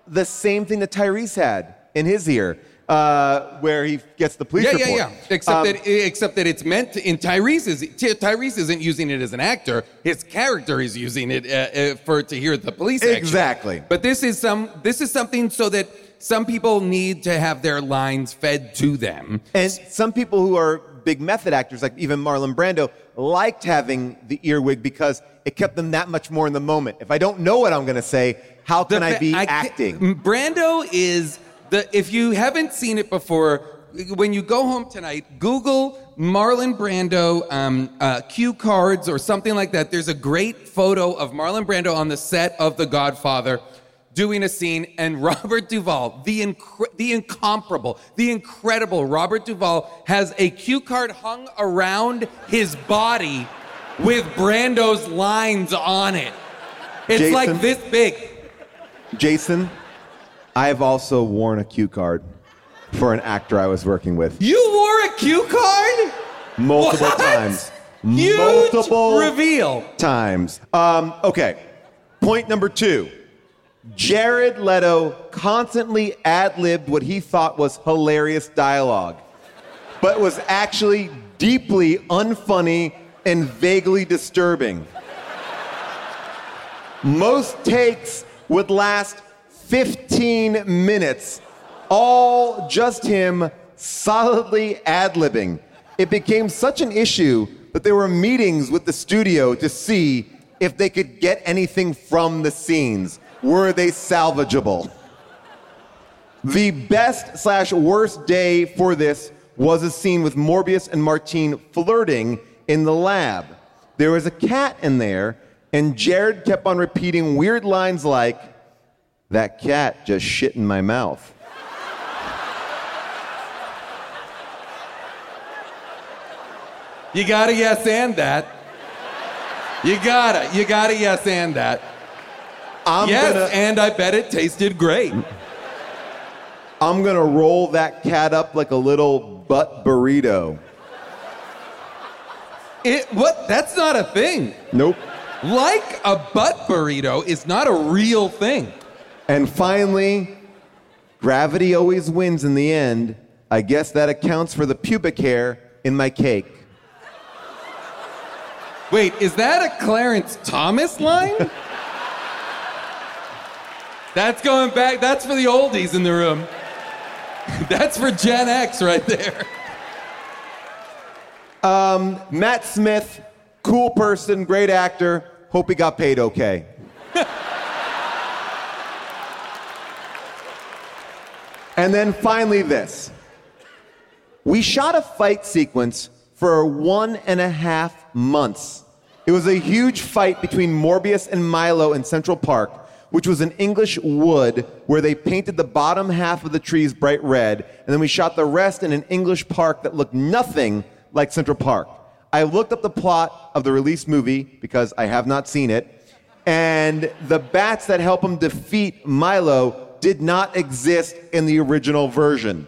the same thing that Tyrese had in his ear, uh, where he gets the police yeah, report. yeah, yeah. Except Um, that, except that it's meant to, in Tyrese's. Ty- Tyrese isn't using it as an actor. His character is using it uh, uh, for to hear the police. action. Exactly. But this is some. This is something so that some people need to have their lines fed to them. And some people who are big method actors, like even Marlon Brando, liked having the earwig because it kept them that much more in the moment. If I don't know what I'm going to say, how can I be ca- acting? Brando is the. If you haven't seen it before, when you go home tonight, Google Marlon Brando um, uh, cue cards or something like that. There's a great photo of Marlon Brando on the set of The Godfather. Doing a scene, and Robert Duvall, the incre- the incomparable, the incredible Robert Duvall, has a cue card hung around his body with Brando's lines on it. It's Jason? like this big. Jason, I've also worn a cue card for an actor I was working with You wore a cue card? multiple What? times. Huge multiple reveal. times. Um, okay, point number two. Jared Leto constantly ad libbed what he thought was hilarious dialogue, but was actually deeply unfunny and vaguely disturbing. Most takes would last 15 minutes, all just him solidly ad libbing. It became such an issue that there were meetings with the studio to see if they could get anything from the scenes. Were they salvageable? The best slash worst day for this was a scene with Morbius and Martine flirting in the lab. There was a cat in there, and Jared kept on repeating weird lines like, That cat just shit in my mouth. You gotta yes and that. You gotta, you gotta yes and that. I'm yes, gonna, and I bet it tasted great. I'm gonna roll that cat up like a little butt burrito. It what? That's not a thing. Nope. Like a butt burrito is not a real thing. And finally, gravity always wins in the end. I guess that accounts for the pubic hair in my cake. Wait, is that a Clarence Thomas line? that's going back. That's for the oldies in the room. That's for Gen X right there. Um, Matt Smith, cool person, great actor. Hope he got paid okay. and then finally, this. We shot a fight sequence for one and a half months. It was a huge fight between Morbius and Milo in Central Park, which was an English wood where they painted the bottom half of the trees bright red, and then we shot the rest in an English park that looked nothing like Central Park. I looked up the plot of the released movie because I have not seen it, and the bats that help him defeat Milo did not exist in the original version.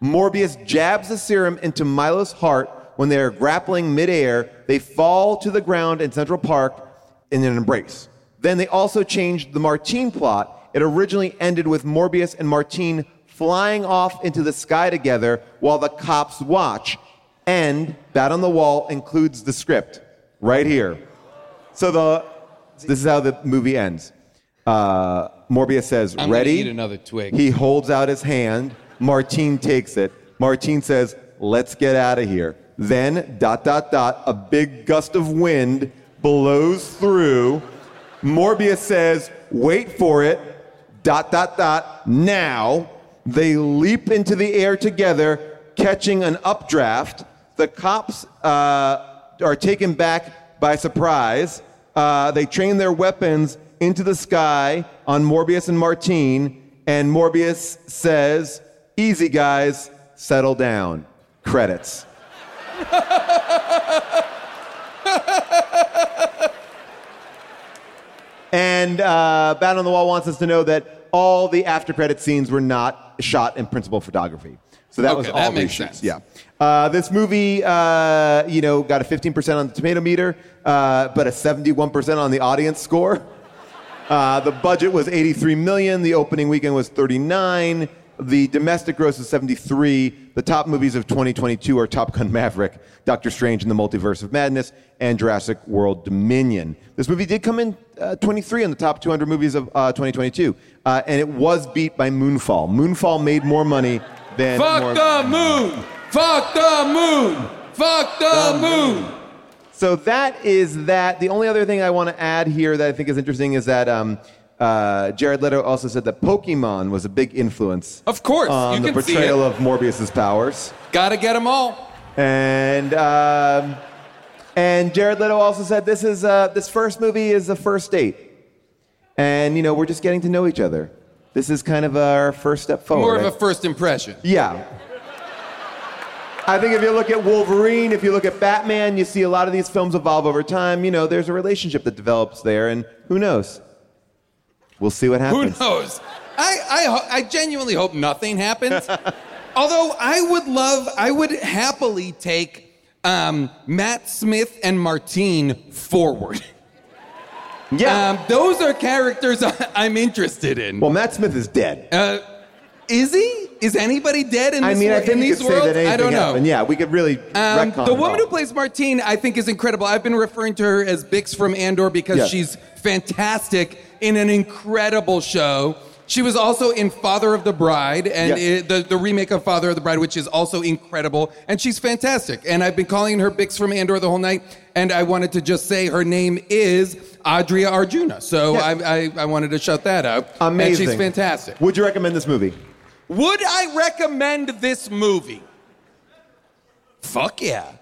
Morbius jabs the serum into Milo's heart when they are grappling midair. They fall to the ground in Central Park in an embrace. Then they also changed the Martine plot. It originally ended with Morbius and Martine flying off into the sky together while the cops watch. And Bat on the Wall includes the script right here. So the this is how the movie ends. Uh, Morbius says, I'm "Ready?" eat another twig. He holds out his hand. Martine takes it. Martine says, "Let's get out of here." Then dot dot dot. A big gust of wind blows through. Morbius says, "Wait for it." Dot dot dot. Now they leap into the air together, catching an updraft. The cops uh, are taken back by surprise. Uh, they train their weapons into the sky on Morbius and Martine, and Morbius says, Easy, guys, settle down. Credits. And uh, Bat on the Wall wants us to know that all the after credit scenes were not shot in principal photography. So that was Okay, all that makes reshoots. sense. Yeah. Uh, this movie, uh, you know, got a 15% on the tomato meter, uh, but a 71% on the audience score. Uh, the budget was 83 million. The opening weekend was 39. The domestic gross was 73. The top movies of 2022 are Top Gun Maverick, Doctor Strange in the Multiverse of Madness, and Jurassic World Dominion. This movie did come in uh, 23 on the top 200 movies of uh, 2022, uh, and it was beat by Moonfall. Moonfall made more money than. Fuck more- the moon! Fuck the moon! Fuck the, moon! So that is that. The only other thing I want to add here that I think is interesting is that um, uh, Jared Leto also said that Pokemon was a big influence. Of course, on you the can see portrayal of Morbius's powers. Gotta get them all. And um, and Jared Leto also said this is uh, this first movie is a first date, and you know we're just getting to know each other. This is kind of our first step forward. More of a first impression. Yeah. I think if you look at Wolverine, if you look at Batman, you see a lot of these films evolve over time. You know, there's a relationship that develops there, and who knows? We'll see what happens. Who knows? I, I, ho- I genuinely hope nothing happens. Although I would love, I would happily take um, Matt Smith and Martine forward. Yeah. Um, those are characters I'm interested in. Well, Matt Smith is dead. Uh, is he? Is anybody dead in I this mean, I think in you could say that anything I don't know. happened. Yeah, we could really Um, the woman who plays Martine, I think, is incredible. I've been referring to her as Bix from Andor because Yes. she's fantastic in an incredible show. She was also in Father of the Bride and Yes. it- the, the remake of Father of the Bride, which is also incredible. And she's fantastic. And I've been calling her Bix from Andor the whole night. And I wanted to just say her name is Adria Arjona. So Yes. I, I, I wanted to shut that out. Amazing. And she's fantastic. Would you recommend this movie? Would I recommend this movie? Fuck yeah.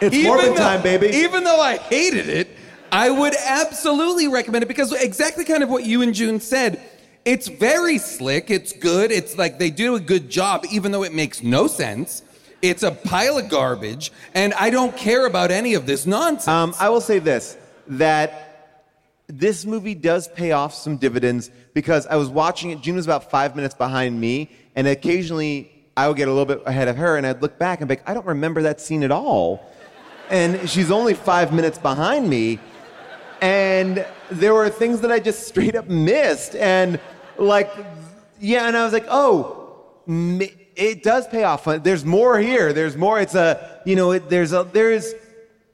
It's though- time, baby. Even though I hated it, I would absolutely recommend it because exactly kind of what you and June said. It's very slick. It's good. It's like they do a good job, even though it makes no sense. It's a pile of garbage, and I don't care about any of this nonsense. Um, I will say this that this movie does pay off some dividends because I was watching it. June was about five minutes behind me, and occasionally I would get a little bit ahead of her, and I'd look back and be like, I don't remember that scene at all. And she's only five minutes behind me, and there were things that I just straight up missed, and like, yeah, and I was like, oh, it does pay off. Uh, there's more here. There's more. It's a, you know, it, there's a there's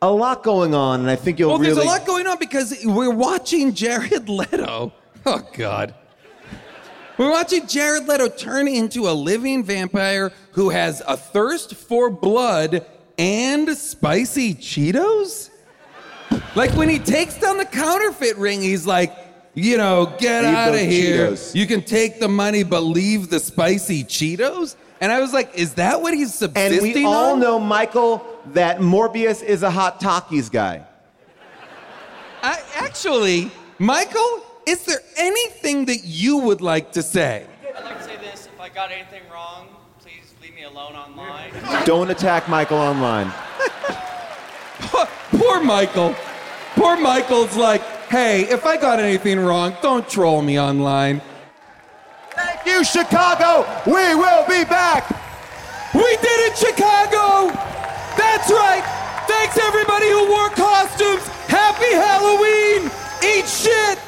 a lot going on, and I think you'll well, really. Well, there's a lot going on because we're watching Jared Leto. Oh God. We're watching Jared Leto turn into a living vampire who has a thirst for blood and spicy Cheetos? Like when he takes down the counterfeit ring, he's like, you know, get Leave out of here. Cheetos." You can take the money, but leave the spicy Cheetos? And I was like, is that what he's and subsisting we all on? know, Michael, that Morbius is a hot Takis guy. I, actually, Michael, is there anything that you would like to say? I'd like to say this. If I got anything wrong, please leave me alone online. Don't attack Michael online. Poor Michael. Poor Michael's like, hey, if I got anything wrong, don't troll me online. Thank you, Chicago. We will be back. We did it, Chicago! That's right! Thanks everybody who wore costumes! Happy Halloween! Eat shit!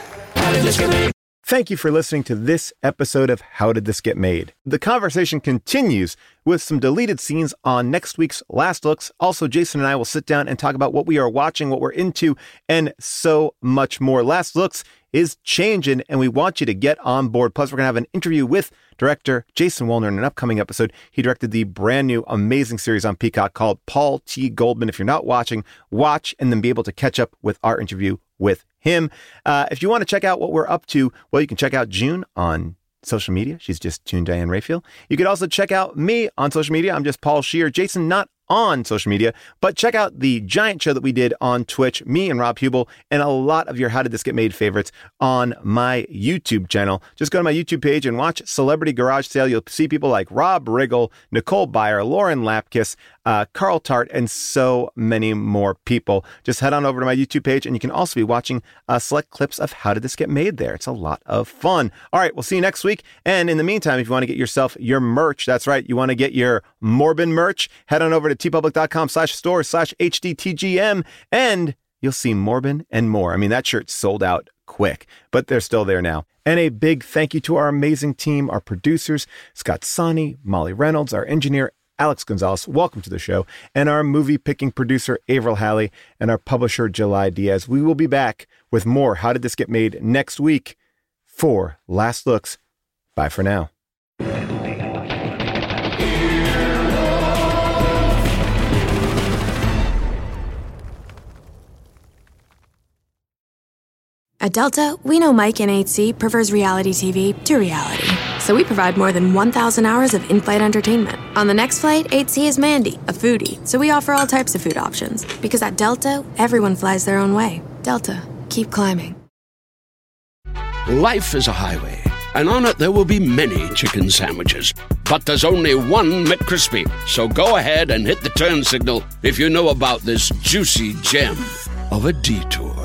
Thank you for listening to this episode of How Did This Get Made? The conversation continues with some deleted scenes on next week's Last Looks. Also, Jason and I will sit down and talk about what we are watching, what we're into, and so much more. Last Looks is changing, and we want you to get on board. Plus, we're going to have an interview with director Jason Woliner in an upcoming episode. He directed the brand new, amazing series on Peacock called Paul T. Goldman. If you're not watching, watch and then be able to catch up with our interview with him. Uh, if you want to check out what we're up to, well, you can check out June on social media. She's just June Diane Raphael. You could also check out me on social media. I'm just Paul Scheer. Jason, not on social media, but check out the giant show that we did on Twitch, me and Rob Huebel, and a lot of your How Did This Get Made favorites on my YouTube channel. Just go to my YouTube page and watch Celebrity Garage Sale. You'll see people like Rob Riggle, Nicole Byer, Lauren Lapkus, uh, Carl Tart, and so many more people. Just head on over to my YouTube page, and you can also be watching uh, select clips of How Did This Get Made there. It's a lot of fun. All right, we'll see you next week. And in the meantime, if you want to get yourself your merch, that's right, you want to get your Morbin merch, head on over to teepublic.com slash store slash HDTGM, and you'll see Morbin and more. I mean, that shirt sold out quick, but they're still there now. And a big thank you to our amazing team, our producers, Scott Sani, Molly Reynolds, our engineer, Alex Gonzalez, welcome to the show, and our movie picking producer, Avril Halley, and our publisher, July Diaz. We will be back with more How Did This Get Made next week for Last Looks. Bye for now. At Delta, we know Mike in 8C prefers reality TV to reality. So we provide more than 1,000 hours of in flight entertainment. On the next flight, 8C is Mandy, a foodie. So we offer all types of food options. Because at Delta, everyone flies their own way. Delta, keep climbing. Life is a highway, and on it there will be many chicken sandwiches. But there's only one McCrispy. So go ahead and hit the turn signal if you know about this juicy gem of a detour.